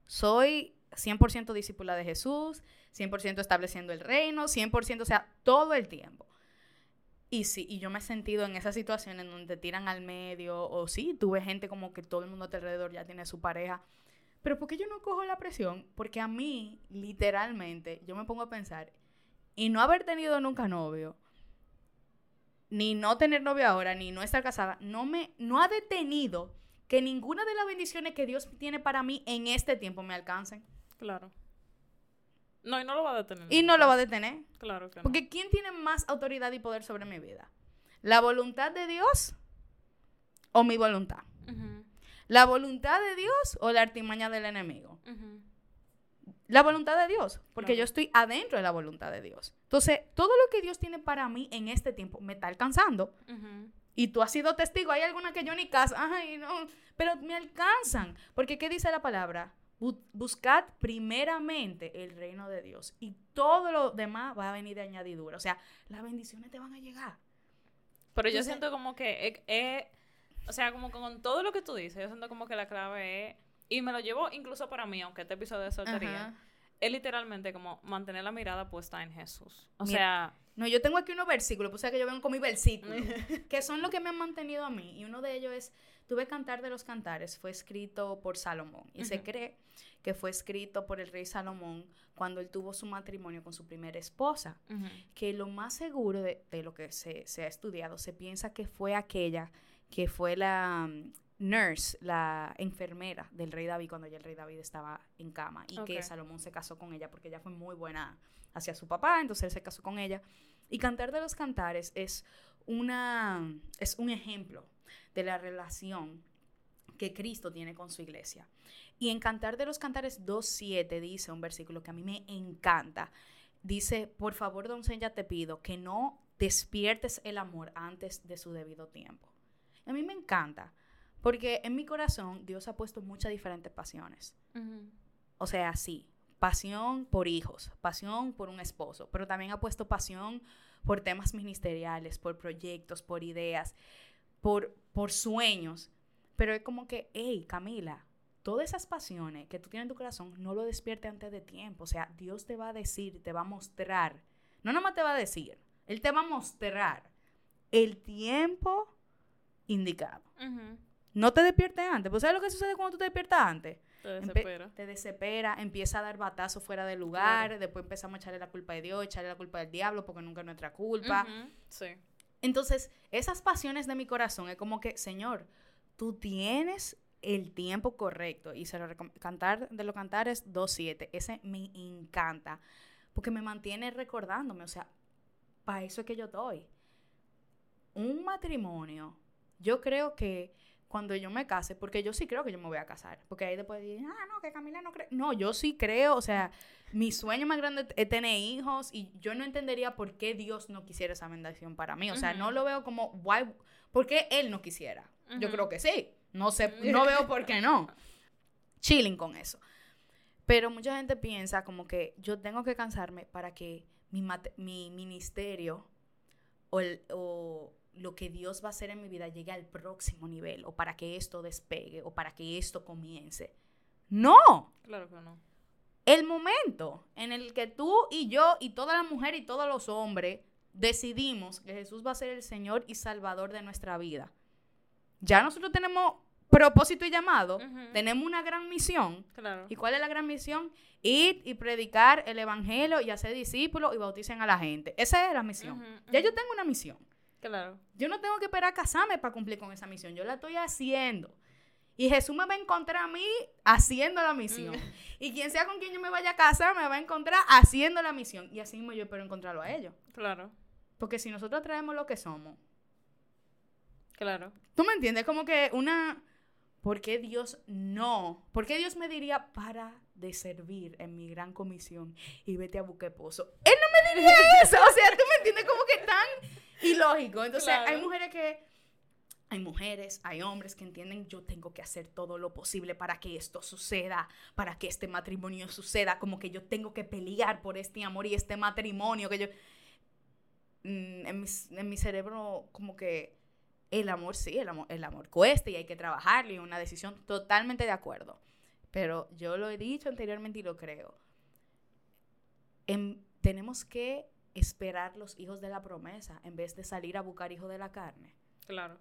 Soy 100% discípula de Jesús, 100% estableciendo el reino, 100%, o sea, todo el tiempo. Y sí, y yo me he sentido en esas situaciones donde te tiran al medio, o sí, tuve gente como que todo el mundo a tu alrededor ya tiene su pareja. Pero ¿por qué yo no cojo la presión? Porque a mí, literalmente, yo me pongo a pensar, y no haber tenido nunca novio, ni no tener novio ahora, ni no estar casada, no me, no ha detenido que ninguna de las bendiciones que Dios tiene para mí en este tiempo me alcancen. Claro. No, y no lo va a detener. Y no lo va a detener. Claro que no. Porque ¿quién tiene más autoridad y poder sobre mi vida? ¿La voluntad de Dios o mi voluntad? ¿La voluntad de Dios o la artimaña del enemigo? La voluntad de Dios, porque yo estoy adentro de la voluntad de Dios. Entonces, todo lo que Dios tiene para mí en este tiempo me está alcanzando. Y tú has sido testigo. Hay alguna que yo ni caso. Ay, no. Pero me alcanzan. Porque, ¿qué dice la palabra? Bu- buscad primeramente el reino de Dios. Y todo lo demás va a venir de añadidura. O sea, las bendiciones te van a llegar. Pero yo siento como que, eh, eh, o sea, como con todo lo que tú dices, yo siento como que la clave es, y me lo llevo incluso para mí, aunque este episodio de soltería, Ajá. es literalmente como mantener la mirada puesta en Jesús. O Mira, sea, No, yo tengo aquí unos versículos, pues o sea que yo vengo con mis versículos, que son los que me han mantenido a mí. Y uno de ellos es, tuve Cantar de los Cantares, fue escrito por Salomón. Y se cree que fue escrito por el rey Salomón cuando él tuvo su matrimonio con su primera esposa. Que lo más seguro de, de lo que se, se ha estudiado, se piensa que fue aquella que fue la mm, nurse, la enfermera del rey David cuando ya el rey David estaba en cama. Y que Ok. Salomón se casó con ella porque ella fue muy buena hacia su papá, entonces él se casó con ella. Y Cantar de los Cantares es, una, es un ejemplo de la relación que Cristo tiene con su iglesia. Y en Cantar de los Cantares 2.7 dice un versículo que a mí me encanta. Dice, por favor, doncella, te pido que no despiertes el amor antes de su debido tiempo. A mí me encanta, porque en mi corazón Dios ha puesto muchas diferentes pasiones. O sea, sí, pasión por hijos, pasión por un esposo, pero también ha puesto pasión por temas ministeriales, por proyectos, por ideas, por, por sueños. Pero es como que, hey, Camila, todas esas pasiones que tú tienes en tu corazón, no lo despierte antes de tiempo. O sea, Dios te va a decir, te va a mostrar. No nada más te va a decir, Él te va a mostrar el tiempo indicado. Ujú. No te despiertes antes. ¿Pues sabes lo que sucede cuando tú te despiertas antes? Te Empe- desespera. te desespera, empieza a dar batazos fuera del lugar, después empezamos a echarle la culpa de Dios, echarle la culpa del diablo porque nunca es nuestra culpa. Sí. Entonces, esas pasiones de mi corazón es como que, Señor, tú tienes el tiempo correcto y se lo cantar de los cantares 2.7, ese me encanta porque me mantiene recordándome, o sea, para eso es que yo estoy. Un matrimonio, yo creo que cuando yo me case, porque yo sí creo que yo me voy a casar, porque ahí después dicen, ah, no, que Camila no cree. No, yo sí creo, o sea, mi sueño más grande es tener hijos y yo no entendería por qué Dios no quisiera esa bendición para mí. O sea, no lo veo como, why, ¿por qué Él no quisiera? Yo creo que sí. No sé, no veo por qué no. Chilling con eso. Pero mucha gente piensa como que yo tengo que cansarme para que mi, mi ministerio o, o lo que Dios va a hacer en mi vida llegue al próximo nivel o para que esto despegue o para que esto comience. No. Claro que no. El momento en el que tú y yo y toda la mujer y todos los hombres decidimos que Jesús va a ser el Señor y Salvador de nuestra vida. Ya nosotros tenemos propósito y llamado, tenemos una gran misión. Claro. ¿Y cuál es la gran misión? Ir y predicar el evangelio y hacer discípulos y bauticen a la gente. Esa es la misión. Ya yo tengo una misión. Claro. Yo no tengo que esperar a casarme para cumplir con esa misión. Yo la estoy haciendo. Y Jesús me va a encontrar a mí haciendo la misión. Mm. Y quien sea con quien yo me vaya a casar, me va a encontrar haciendo la misión. Y así mismo yo espero encontrarlo a ellos. Claro. Porque si nosotros traemos lo que somos. Claro. ¿Tú me entiendes? Como que una... ¿Por qué Dios no? ¿Por qué Dios me diría para de servir en mi gran comisión y vete a buscar pozo? Él no me diría eso. O sea, ¿tú me entiendes? Como que tan ilógico. Entonces, hay mujeres que hay mujeres, hay hombres que entienden, yo tengo que hacer todo lo posible para que esto suceda, para que este matrimonio suceda, como que yo tengo que pelear por este amor y este matrimonio, que yo... Mm, en mi, en mi cerebro como que el amor sí, el amor, el amor cuesta y hay que trabajarlo y una decisión totalmente de acuerdo. Pero yo lo he dicho anteriormente y lo creo. En, tenemos que esperar los hijos de la promesa en vez de salir a buscar hijos de la carne. Claro.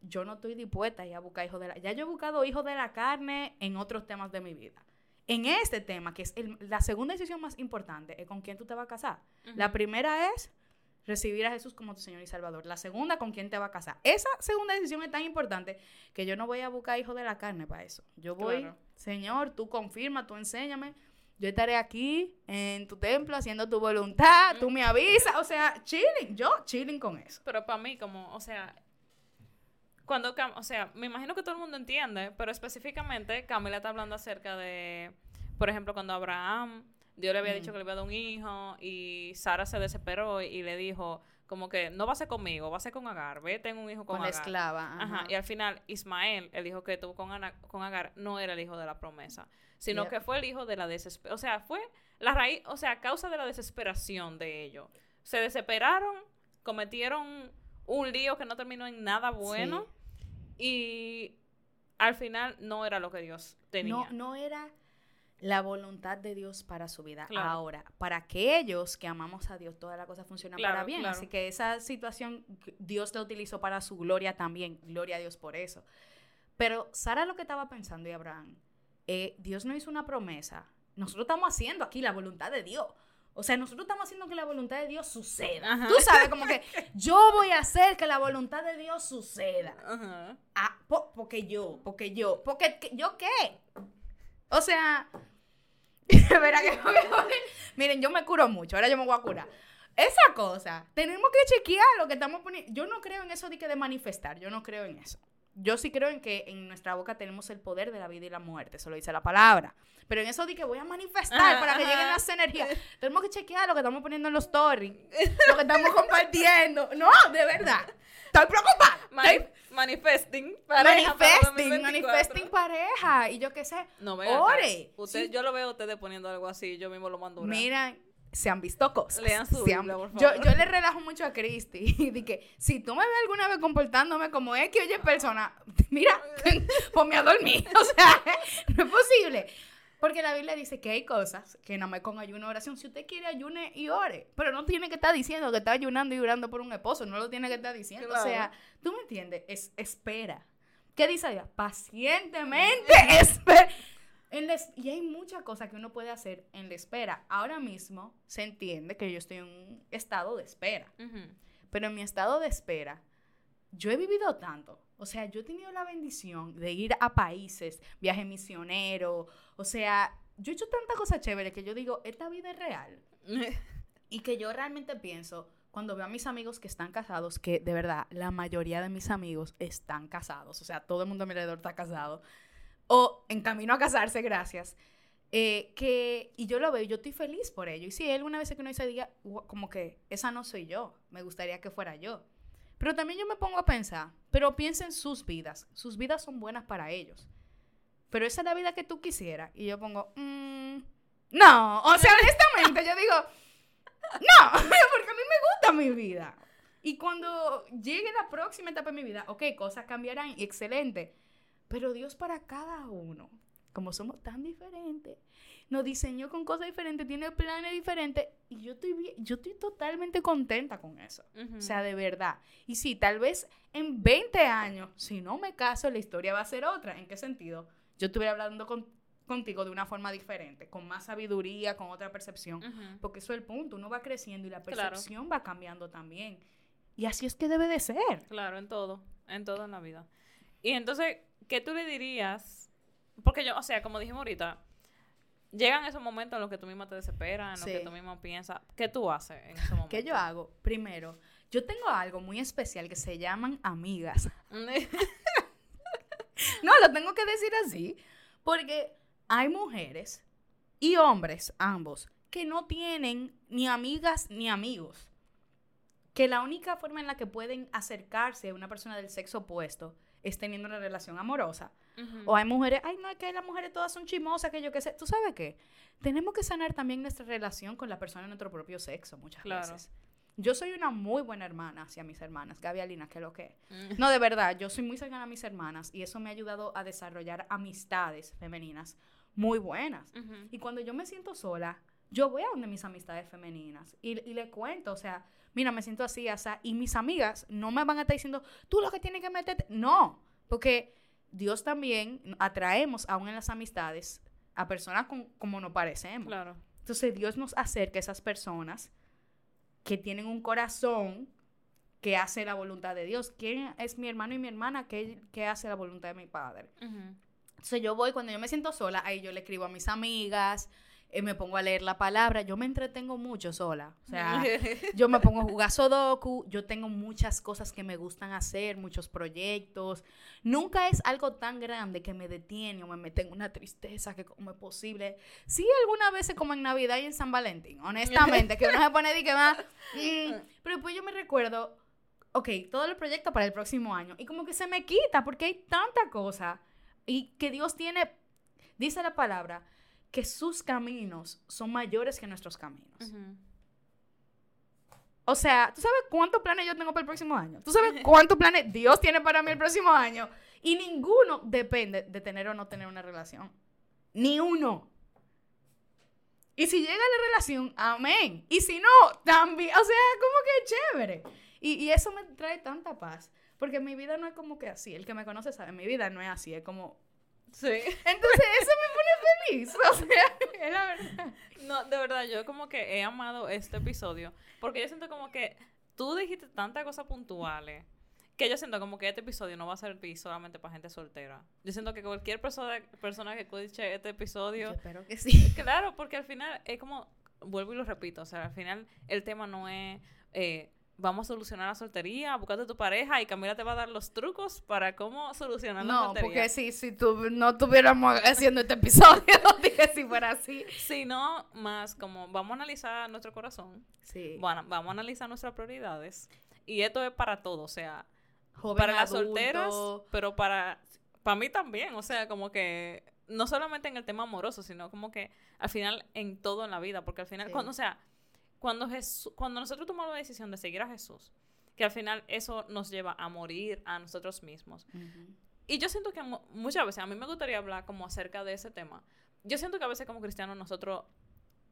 Yo no estoy dispuesta a ir a buscar hijos de la... Ya yo he buscado hijos de la carne en otros temas de mi vida. En este tema, que es la segunda decisión más importante, es con quién tú te vas a casar. La primera es recibir a Jesús como tu Señor y Salvador. La segunda, con quién te vas a casar. Esa segunda decisión es tan importante que yo no voy a buscar hijos de la carne para eso. Yo voy, Señor, tú confirma, tú enséñame yo estaré aquí en tu templo haciendo tu voluntad, tú me avisas, o sea, chilling, yo chilling con eso. Pero para mí, como, o sea, cuando, o sea, me imagino que todo el mundo entiende, pero específicamente Camila está hablando acerca de, por ejemplo, cuando Abraham, Dios le había dicho que le iba a dar un hijo y Sara se desesperó y le dijo, como que no va a ser conmigo, va a ser con Agar, ve, tengo un hijo con, con la esclava. Ajá. Y al final, Ismael, el hijo que tuvo con, con Agar, no era el hijo de la promesa, sino que fue el hijo de la desesperación. O sea, fue la raíz, o sea, causa de la desesperación de ellos. Se desesperaron, cometieron un lío que no terminó en nada bueno y al final no era lo que Dios tenía. No, no era la voluntad de Dios para su vida. Ahora, para aquellos que amamos a Dios, toda la cosa funciona para bien. Así que esa situación Dios la utilizó para su gloria también. Gloria a Dios por eso. Pero Sara lo que estaba pensando y Abraham, eh, Dios no hizo una promesa. Nosotros estamos haciendo aquí la voluntad de Dios. O sea, nosotros estamos haciendo que la voluntad de Dios suceda. Tú sabes, como que yo voy a hacer que la voluntad de Dios suceda. Ah, porque yo, porque yo, porque yo qué. O sea, Miren, yo me curo mucho, ahora yo me voy a curar. Esa cosa, tenemos que chequear lo que estamos poniendo. Yo no creo en eso de que de manifestar, yo no creo en eso. Yo sí creo en que en nuestra boca tenemos el poder de la vida y la muerte, eso lo dice la palabra. Pero en eso de que voy a manifestar para que lleguen las energías, tenemos que chequear lo que estamos poniendo en los stories, lo que estamos compartiendo. No, de verdad. Estoy preocupada. manifesting pareja. Manifesting, manifesting pareja. Y yo qué sé. No, ore. Usted, Yo lo veo a ustedes poniendo algo así, yo mismo lo mando. Mira, se han visto cosas. Lean su Biblia, por favor. Yo, yo, le relajo mucho a Cristi y dije, si tú me ves alguna vez comportándome como es que oye persona, mira, ponme a dormir. O sea, no es posible. Porque la Biblia dice que hay cosas que no me con ayuno oración. Si usted quiere, ayune y ore. Pero no tiene que estar diciendo que está ayunando y orando por un esposo. No lo tiene que estar diciendo. O sea, tú me entiendes. Es, espera. ¿Qué dice allá? Pacientemente espera. y hay muchas cosas que uno puede hacer en la espera. Ahora mismo se entiende que yo estoy en un estado de espera. Pero en mi estado de espera, yo he vivido tanto. O sea, yo he tenido la bendición de ir a países, viaje misionero, o sea, yo he hecho tanta cosa chévere que yo digo, esta vida es real. y que yo realmente pienso, cuando veo a mis amigos que están casados, que de verdad la mayoría de mis amigos están casados, o sea, todo el mundo a mi alrededor está casado, o en camino a casarse, gracias. Eh, que, y yo lo veo, yo estoy feliz por ello. Y si él una vez que uno dice, diga, como que esa no soy yo, me gustaría que fuera yo. Pero también yo me pongo a pensar, pero piensa en sus vidas, sus vidas son buenas para ellos. Pero esa es la vida que tú quisieras. Y yo pongo, mm, no, o sea, honestamente, yo digo, no, porque a mí me gusta mi vida. Y cuando llegue la próxima etapa de mi vida, ok, cosas cambiarán, excelente. Pero Dios para cada uno como somos tan diferentes, nos diseñó con cosas diferentes, tiene planes diferentes y yo estoy yo estoy totalmente contenta con eso. O sea, de verdad. Y sí, tal vez en 20 años, si no me caso, la historia va a ser otra. ¿En qué sentido? Yo estuviera hablando contigo de una forma diferente, con más sabiduría, con otra percepción, porque eso es el punto, uno va creciendo y la percepción va cambiando también. Y así es que debe de ser. Claro, en todo, en todo en la vida. Y entonces, ¿qué tú le dirías porque yo, o sea, como dijimos ahorita, llegan esos momentos en los que tú misma te desesperas, en los que tú misma piensas. ¿Qué tú haces en ese momento? ¿Qué yo hago? Primero, yo tengo algo muy especial que se llaman amigas. no, lo tengo que decir así, porque hay mujeres y hombres, ambos, que no tienen ni amigas ni amigos. Que la única forma en la que pueden acercarse a una persona del sexo opuesto es teniendo una relación amorosa. O hay mujeres, ay, no, es que las mujeres todas son chimosas, que yo qué sé. ¿Tú sabes qué? Tenemos que sanar también nuestra relación con la persona de nuestro propio sexo muchas veces. Yo soy una muy buena hermana hacia mis hermanas, Gaby Alina, que lo que. Mm. No, de verdad, yo soy muy cercana a mis hermanas y eso me ha ayudado a desarrollar amistades femeninas muy buenas. Y cuando yo me siento sola, yo voy a donde mis amistades femeninas y, y le cuento, o sea, mira, me siento así, así, y mis amigas no me van a estar diciendo, tú lo que tienes que meterte. No, porque Dios también atraemos, aún en las amistades, a personas como nos parecemos. Claro. Entonces Dios nos acerca a esas personas que tienen un corazón que hace la voluntad de Dios. ¿Quién es mi hermano y mi hermana que, que hace la voluntad de mi padre? Entonces yo voy, cuando yo me siento sola, ahí yo le escribo a mis amigas, eh, me pongo a leer la palabra, yo me entretengo mucho sola. O sea, yo me pongo a jugar Sudoku, yo tengo muchas cosas que me gustan hacer, muchos proyectos. Nunca es algo tan grande que me detiene o me mete en una tristeza que como es posible. Sí, algunas veces como en Navidad y en San Valentín, honestamente, que uno se pone de que va... Mm, pero después yo me recuerdo, ok, todo el proyecto para el próximo año. Y como que se me quita porque hay tanta cosa. Y que Dios tiene, dice la palabra, que sus caminos son mayores que nuestros caminos. O sea, ¿tú sabes cuántos planes yo tengo para el próximo año? ¿Tú sabes cuántos planes Dios tiene para mí el próximo año? Y ninguno depende de tener o no tener una relación. Ni uno. Y si llega la relación, amén. Y si no, también. O sea, como que chévere. Y, y, eso me trae tanta paz. Porque mi vida no es como que así. El que me conoce sabe, mi vida no es así. Es como Sí. Entonces eso me pone feliz. O sea, es la verdad. No, de verdad, yo como que he amado este episodio. Porque yo siento como que tú dijiste tantas cosas puntuales. Que yo siento como que este episodio no va a servir solamente para gente soltera. Yo siento que cualquier persona, persona que escuche este episodio. Yo espero que sí. Claro, porque al final es como. Vuelvo y lo repito. O sea, al final el tema no es. Eh, vamos a solucionar la soltería, búscate tu pareja y Camila te va a dar los trucos para cómo solucionar la soltería. No, porque si, si tú, no estuviéramos haciendo este episodio, dije si fuera así. Si no, más como vamos a analizar nuestro corazón. Sí. Bueno, vamos a analizar nuestras prioridades. Y esto es para todo, o sea, para las solteras, pero para, para mí también, o sea, como que no solamente en el tema amoroso, sino como que al final en todo en la vida, porque al final, cuando, o sea, cuando, cuando nosotros tomamos la decisión de seguir a Jesús, que al final eso nos lleva a morir a nosotros mismos. Y yo siento que muchas veces, a mí me gustaría hablar como acerca de ese tema. Yo siento que a veces como cristianos nosotros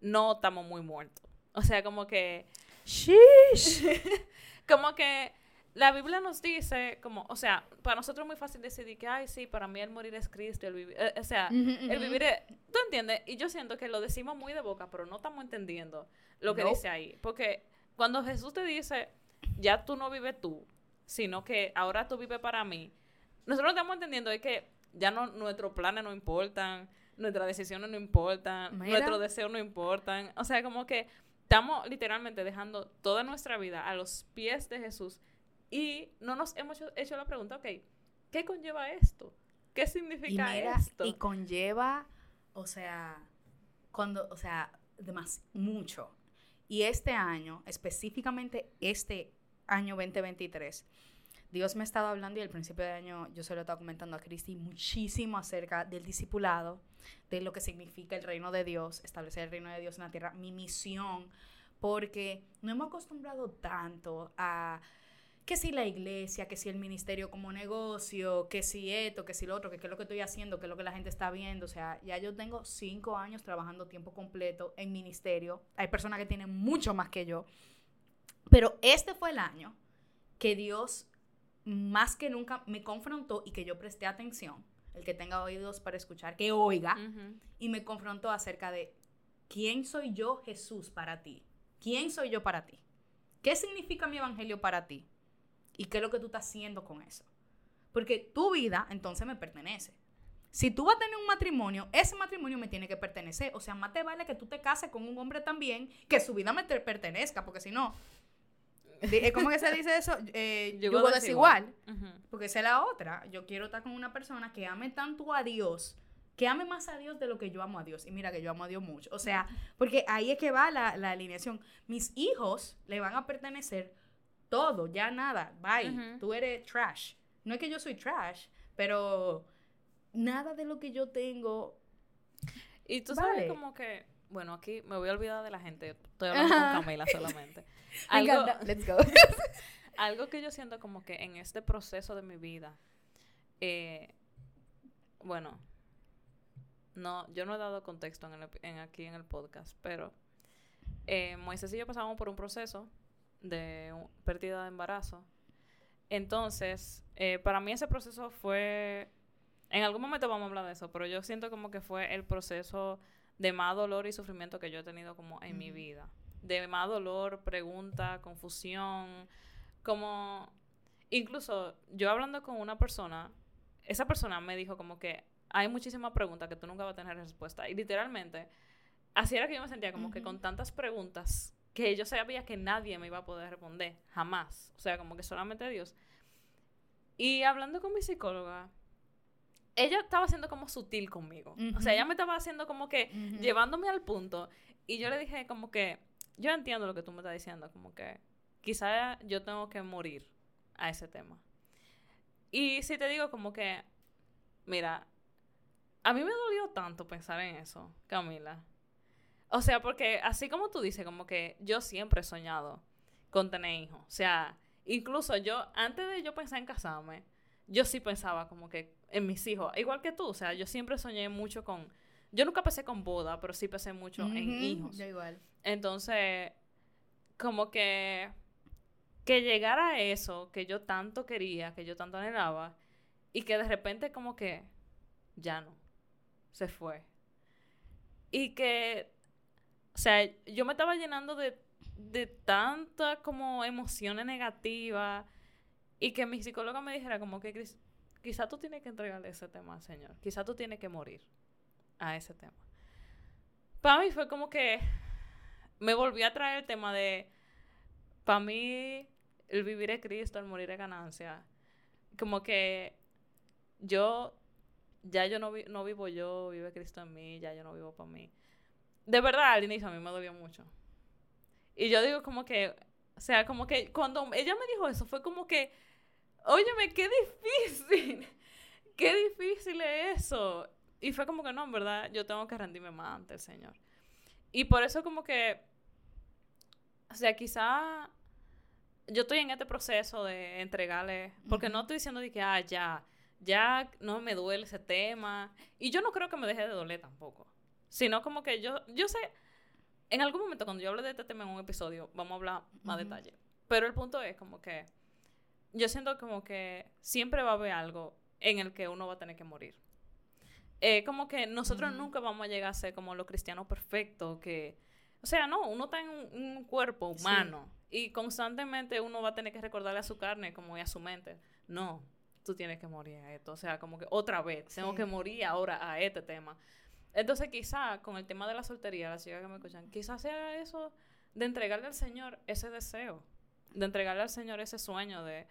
no estamos muy muertos. O sea, como que... Sheesh. como que la Biblia nos dice, como, o sea, para nosotros es muy fácil decidir que, ay, sí, para mí el morir es Cristo, el vivir, eh, o sea, el vivir es, ¿tú entiendes? Y yo siento que lo decimos muy de boca, pero no estamos entendiendo lo que dice ahí. Porque cuando Jesús te dice, ya tú no vives tú, sino que ahora tú vives para mí, nosotros estamos entendiendo es que ya no, nuestros planes no importan, nuestras decisiones no importan, nuestros deseos no importan. O sea, como que estamos literalmente dejando toda nuestra vida a los pies de Jesús y no nos hemos hecho, la pregunta, ok, ¿qué conlleva esto? ¿Qué significa esto? Y conlleva, o sea, cuando, o sea, demás, mucho. Y este año, específicamente este año 2023, Dios me ha estado hablando y al principio de año yo se lo estaba comentando a Cristi muchísimo acerca del discipulado, de lo que significa el reino de Dios, establecer el reino de Dios en la tierra, mi misión, porque no hemos acostumbrado tanto a que si la iglesia, que si el ministerio como negocio, que si esto, que si lo otro, que qué es lo que estoy haciendo, que es lo que la gente está viendo. O sea, ya yo tengo cinco años trabajando tiempo completo en ministerio. Hay personas que tienen mucho más que yo. Pero este fue el año que Dios más que nunca me confrontó y que yo presté atención. El que tenga oídos para escuchar, que oiga. Y me confrontó acerca de quién soy yo, Jesús, para ti. ¿Quién soy yo para ti? ¿Qué significa mi evangelio para ti? ¿Y qué es lo que tú estás haciendo con eso? Porque tu vida entonces me pertenece. Si tú vas a tener un matrimonio, ese matrimonio me tiene que pertenecer. O sea, más te vale que tú te cases con un hombre también, que su vida me pertenezca, porque si no, ¿cómo que se dice eso? Eh, yugo desigual. Porque esa es la otra. Yo quiero estar con una persona que ame tanto a Dios, que ame más a Dios de lo que yo amo a Dios. Y mira que yo amo a Dios mucho. O sea, porque ahí es que va la, la alineación. Mis hijos le van a pertenecer todo, ya nada, bye, tú eres trash. No es que yo soy trash, pero nada de lo que yo tengo. Y tú sabes como que, bueno, aquí me voy a olvidar de la gente, estoy hablando con Camila solamente. algo, Let's go. algo que yo siento como que en este proceso de mi vida, eh, bueno, no, yo no he dado contexto en, aquí en el podcast, pero eh, Moisés y yo pasamos por un proceso de pérdida de embarazo. Entonces, eh, para mí ese proceso fue, en algún momento vamos a hablar de eso, pero yo siento como que fue el proceso de más dolor y sufrimiento que yo he tenido como en mi vida. De más dolor, pregunta, confusión, como incluso yo hablando con una persona, esa persona me dijo como que hay muchísimas preguntas que tú nunca vas a tener respuesta. Y literalmente, así era que yo me sentía como que con tantas preguntas que yo sabía que nadie me iba a poder responder, jamás. O sea, como que solamente Dios. Y hablando con mi psicóloga, ella estaba siendo como sutil conmigo. O sea, ella me estaba haciendo como que llevándome al punto. Y yo le dije como que, yo entiendo lo que tú me estás diciendo, como que quizá yo tengo que morir a ese tema. Y si te digo como que, mira, a mí me dolió tanto pensar en eso, Camila. O sea, porque así como tú dices, como que yo siempre he soñado con tener hijos. O sea, incluso yo, antes de yo pensar en casarme, yo sí pensaba como que en mis hijos. Igual que tú, o sea, yo siempre soñé mucho con... Yo nunca pensé con boda, pero sí pensé mucho en hijos. Yo igual. Entonces, como que... Que llegara a eso que yo tanto quería, que yo tanto anhelaba, y que de repente como que ya no, se fue. Y que o sea, yo me estaba llenando de, de tanta como emociones negativas y que mi psicóloga me dijera como que quizá tú tienes que entregarle ese tema al Señor, quizá tú tienes que morir a ese tema. Para mí fue como que me volví a traer el tema de, para mí, el vivir es Cristo, el morir es ganancia. Como que yo, ya yo no, no vivo yo, vive Cristo en mí, ya yo no vivo para mí de verdad, al inicio a mí me dolió mucho. Y yo digo como que, o sea, como que cuando ella me dijo eso, fue como que, óyeme, qué difícil, qué difícil es eso. Y fue como que no, en verdad, yo tengo que rendirme más ante el Señor. Y por eso como que, o sea, quizá yo estoy en este proceso de entregarle, porque no estoy diciendo de que, ah, ya, ya no me duele ese tema. Y yo no creo que me deje de doler tampoco. Sino como que yo, yo sé, en algún momento cuando yo hable de este tema en un episodio, vamos a hablar más detalle. Pero el punto es como que yo siento como que siempre va a haber algo en el que uno va a tener que morir. Eh, como que nosotros nunca vamos a llegar a ser como los cristianos perfectos que... O sea, no, uno está en un, cuerpo humano y constantemente uno va a tener que recordarle a su carne como y a su mente. No, tú tienes que morir a esto. O sea, como que otra vez, tengo que morir ahora a este tema. Entonces, quizá con el tema de la soltería, las chicas que me escuchan, quizás sea eso de entregarle al Señor ese deseo, de entregarle al Señor ese sueño de,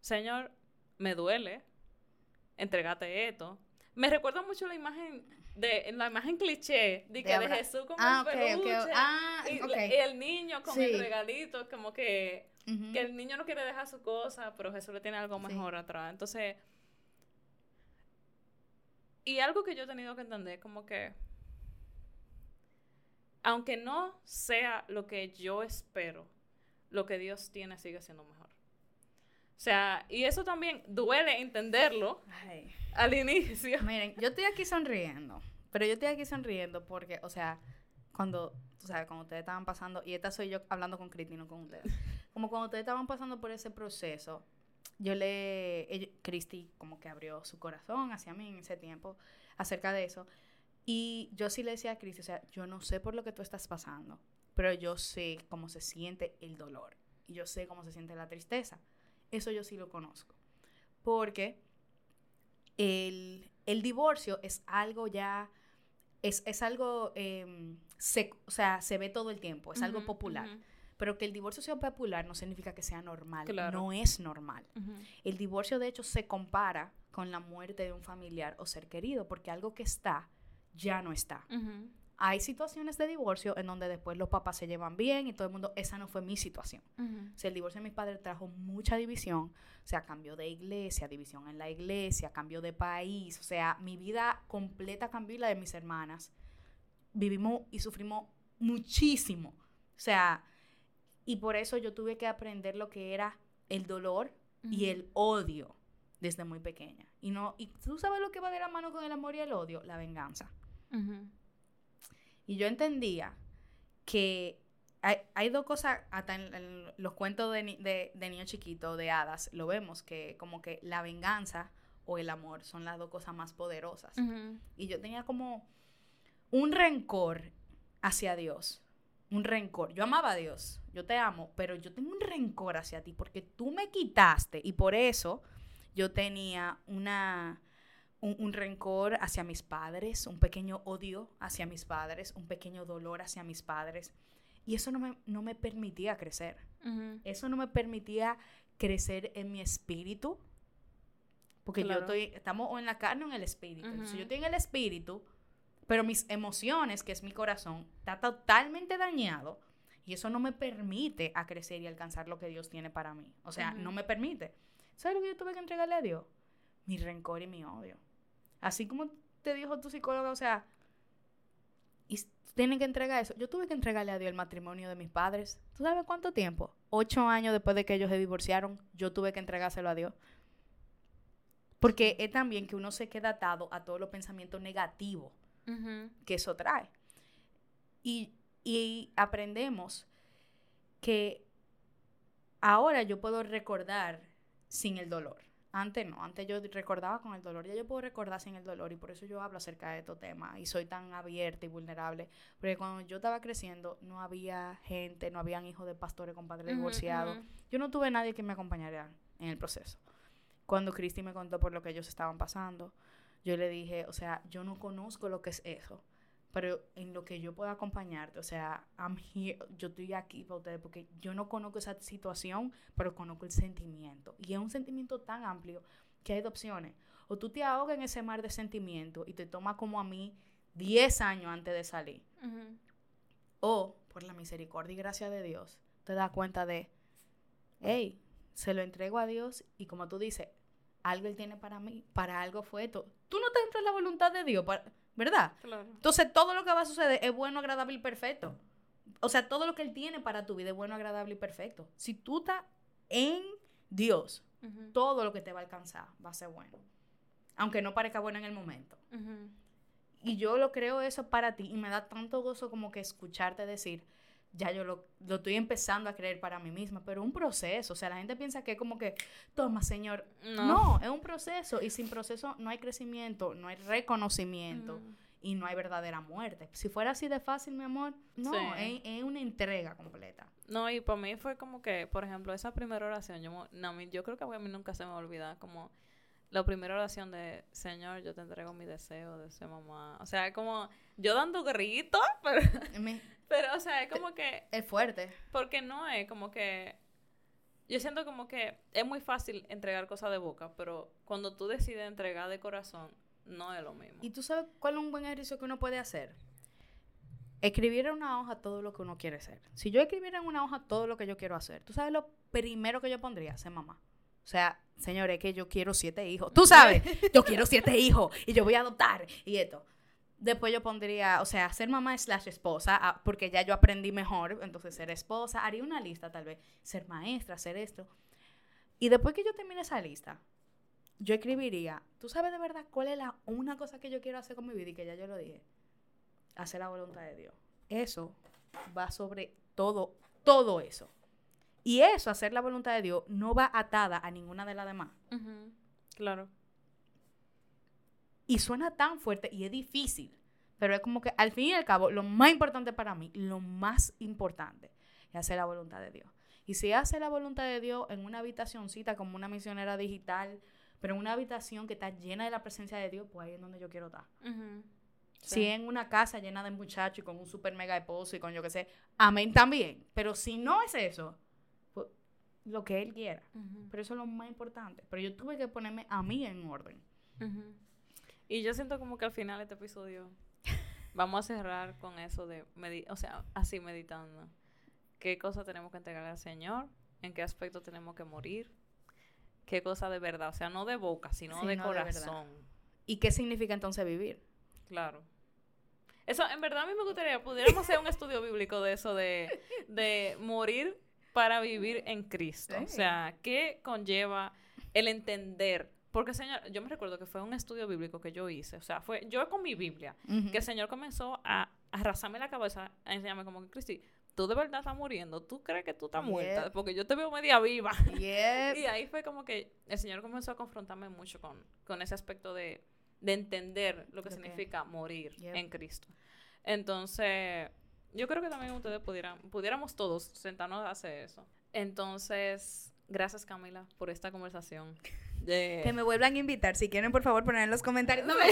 Señor, me duele, entregate esto. Me recuerda mucho la imagen de la imagen cliché de, que de Jesús con ah, el okay, peluche okay. Ah, y, okay. y el niño con Sí. el regalito, como que, que el niño no quiere dejar su cosa, pero Jesús le tiene algo Sí. mejor atrás. Entonces, y algo que yo he tenido que entender, como que, aunque no sea lo que yo espero, lo que Dios tiene sigue siendo mejor. O sea, y eso también duele entenderlo Ay. al inicio. Miren, yo estoy aquí sonriendo, pero yo estoy aquí sonriendo porque, o sea, cuando, o sea, cuando ustedes estaban pasando, y esta soy yo hablando con Cristi, no con ustedes, como cuando ustedes estaban pasando por ese proceso, yo le, Cristi como que abrió su corazón hacia mí en ese tiempo acerca de eso, y yo sí le decía a Cristi, o sea, yo no sé por lo que tú estás pasando, pero yo sé cómo se siente el dolor, y yo sé cómo se siente la tristeza, eso yo sí lo conozco, porque el, el divorcio es algo ya, es, es algo, em, se, o sea, se ve todo el tiempo, es algo popular. ujú, Pero que el divorcio sea popular no significa que sea normal. Claro. No es normal. El divorcio, de hecho, se compara con la muerte de un familiar o ser querido, porque algo que está, ya no está. Hay situaciones de divorcio en donde después los papás se llevan bien y todo el mundo, esa no fue mi situación. O sea, el divorcio de mis padres trajo mucha división. O sea, cambio de iglesia, división en la iglesia, cambio de país. O sea, mi vida completa cambió y la de mis hermanas. Vivimos y sufrimos muchísimo. O sea, y por eso yo tuve que aprender lo que era el dolor y el odio desde muy pequeña. Y no, y tú sabes lo que va de la mano con el amor y el odio, la venganza. Y yo entendía que hay, hay dos cosas, hasta en, en los cuentos de, ni- de, de niño chiquito, de hadas, lo vemos, que como que la venganza o el amor son las dos cosas más poderosas. Y yo tenía como un rencor hacia Dios. Un rencor. Yo amaba a Dios. Yo te amo. Pero yo tengo un rencor hacia ti porque tú me quitaste. Y por eso yo tenía una, un, un rencor hacia mis padres, un pequeño odio hacia mis padres, un pequeño dolor hacia mis padres. Y eso no me, no me permitía crecer. Eso no me permitía crecer en mi espíritu. Porque Claro. yo estoy, estamos o en la carne o en el espíritu. Entonces, Ujú. yo estoy en el espíritu, pero mis emociones, que es mi corazón, está totalmente dañado. Y eso no me permite a crecer y alcanzar lo que Dios tiene para mí. O sea, no me permite. ¿Sabes lo que yo tuve que entregarle a Dios? Mi rencor y mi odio. Así como te dijo tu psicóloga, o sea, y tienen que entregar eso. Yo tuve que entregarle a Dios el matrimonio de mis padres. ¿Tú sabes cuánto tiempo? Ocho años después de que ellos se divorciaron, yo tuve que entregárselo a Dios. Porque es también que uno se queda atado a todos los pensamientos negativos Ujú. que eso trae. Y, y aprendemos que ahora yo puedo recordar sin el dolor. Antes no, antes yo recordaba con el dolor, ya yo puedo recordar sin el dolor y por eso yo hablo acerca de estos temas y soy tan abierta y vulnerable. Porque cuando yo estaba creciendo no había gente, no habían hijos de pastores con padres Ujú, divorciados. ujú. Yo no tuve nadie que me acompañara en el proceso. Cuando Cristi me contó por lo que ellos estaban pasando, yo le dije, o sea, yo no conozco lo que es eso, pero en lo que yo pueda acompañarte, o sea, I'm here, yo estoy aquí para ustedes porque yo no conozco esa situación, pero conozco el sentimiento. Y es un sentimiento tan amplio que hay dos opciones. O tú te ahogas en ese mar de sentimientos y te toma como a mí 10 años antes de salir. O, por la misericordia y gracia de Dios, te das cuenta de, hey, se lo entrego a Dios y como tú dices, algo Él tiene para mí, para algo fue esto. Tú no estás dentro de la voluntad de Dios, para- ¿verdad? Claro. Entonces todo lo que va a suceder es bueno, agradable y perfecto. O sea, todo lo que Él tiene para tu vida es bueno, agradable y perfecto. Si tú estás en Dios, todo lo que te va a alcanzar va a ser bueno. Aunque no parezca bueno en el momento. Y yo lo creo eso para ti y me da tanto gozo como que escucharte decir, ya yo lo, lo estoy empezando a creer para mí misma, pero es un proceso. O sea, la gente piensa que es como que, toma, Señor. No. No, es un proceso y sin proceso no hay crecimiento, no hay reconocimiento Ujú. y no hay verdadera muerte. Si fuera así de fácil, mi amor, no, Sí. es, es una entrega completa. No, y para mí fue como que, por ejemplo, esa primera oración, yo, no, yo creo que a mí nunca se me va a olvidar, como la primera oración de Señor, yo te entrego mi deseo de ser mamá. O sea, es como yo dando gritos, pero, pero, o sea, es como que... Es fuerte. Porque no es como que... Yo siento como que es muy fácil entregar cosas de boca, pero cuando tú decides entregar de corazón, no es lo mismo. ¿Y tú sabes cuál es un buen ejercicio que uno puede hacer? Escribir en una hoja todo lo que uno quiere ser. Si yo escribiera en una hoja todo lo que yo quiero hacer, ¿tú sabes lo primero que yo pondría? Ser mamá. O sea, señores, que yo quiero siete hijos. Tú sabes, yo quiero siete hijos y yo voy a adoptar y esto. Después yo pondría, o sea, ser mamá slash esposa, ah, porque ya yo aprendí mejor, entonces ser esposa, haría una lista tal vez, ser maestra, hacer esto. Y después que yo termine esa lista, yo escribiría, ¿tú sabes de verdad cuál es la una cosa que yo quiero hacer con mi vida? Y que ya yo lo dije, hacer la voluntad de Dios. Eso va sobre todo, todo eso. Y eso, hacer la voluntad de Dios, no va atada a ninguna de las demás. Claro. Y suena tan fuerte y es difícil. Pero es como que al fin y al cabo, lo más importante para mí, lo más importante, es hacer la voluntad de Dios. Y si hace la voluntad de Dios en una habitacióncita como una misionera digital, pero en una habitación que está llena de la presencia de Dios, pues ahí es donde yo quiero estar. Si en una casa llena de muchachos y con un super mega esposo y con yo qué sé, amén también. Pero si no es eso, lo que él quiera. Pero eso es lo más importante. Pero yo tuve que ponerme a mí en orden. Y yo siento como que al final de este episodio vamos a cerrar con eso de, o sea, así meditando. ¿Qué cosa tenemos que entregar al Señor? ¿En qué aspecto tenemos que morir? ¿Qué cosa de verdad? O sea, no de boca, sino de corazón. ¿Y qué significa entonces vivir? Claro. Eso, en verdad, a mí me gustaría, pudiéramos hacer un estudio bíblico de eso, de, de morir para vivir en Cristo. O sea, ¿qué conlleva el entender porque, Señor, yo me recuerdo que fue un estudio bíblico que yo hice. O sea, fue yo con mi Biblia, que el Señor comenzó a arrasarme la cabeza, a enseñarme como que, Cristi, tú de verdad estás muriendo. ¿Tú crees que tú estás muerta? Porque yo te veo media viva. y ahí fue como que el Señor comenzó a confrontarme mucho con, con ese aspecto de, de entender lo que significa morir en Cristo. Entonces, yo creo que también ustedes pudieran, pudiéramos todos sentarnos a hacer eso. Entonces, gracias Camila por esta conversación. Que me vuelvan a invitar. Si quieren, por favor, poner en los comentarios. No, me...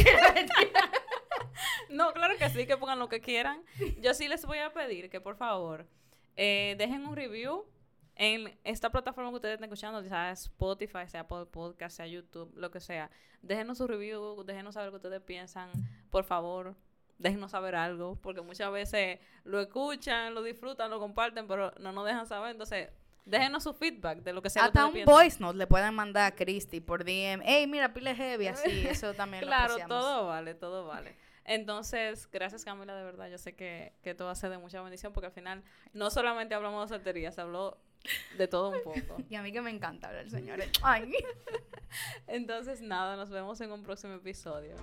no, claro que sí, que pongan lo que quieran. Yo sí les voy a pedir que, por favor, eh, dejen un review en esta plataforma que ustedes estén escuchando, sea Spotify, sea Podcast, sea YouTube, lo que sea. Déjenos su review, déjenos saber lo que ustedes piensan, por favor. Déjenos saber algo, porque muchas veces lo escuchan, lo disfrutan, lo comparten, pero no nos dejan saber. Entonces, Déjenos su feedback de lo que sea. Hasta un voice note le pueden mandar a Christy por DM. Hey, mira, pile heavy, así. Eso también claro, lo todo vale, todo vale. Entonces, gracias Camila, de verdad. Yo sé que, que a ser de mucha bendición porque al final no solamente hablamos de soltería, se habló de todo un poco. y a mí que me encanta hablar, señores. Ay. Entonces, nada, nos vemos en un próximo episodio.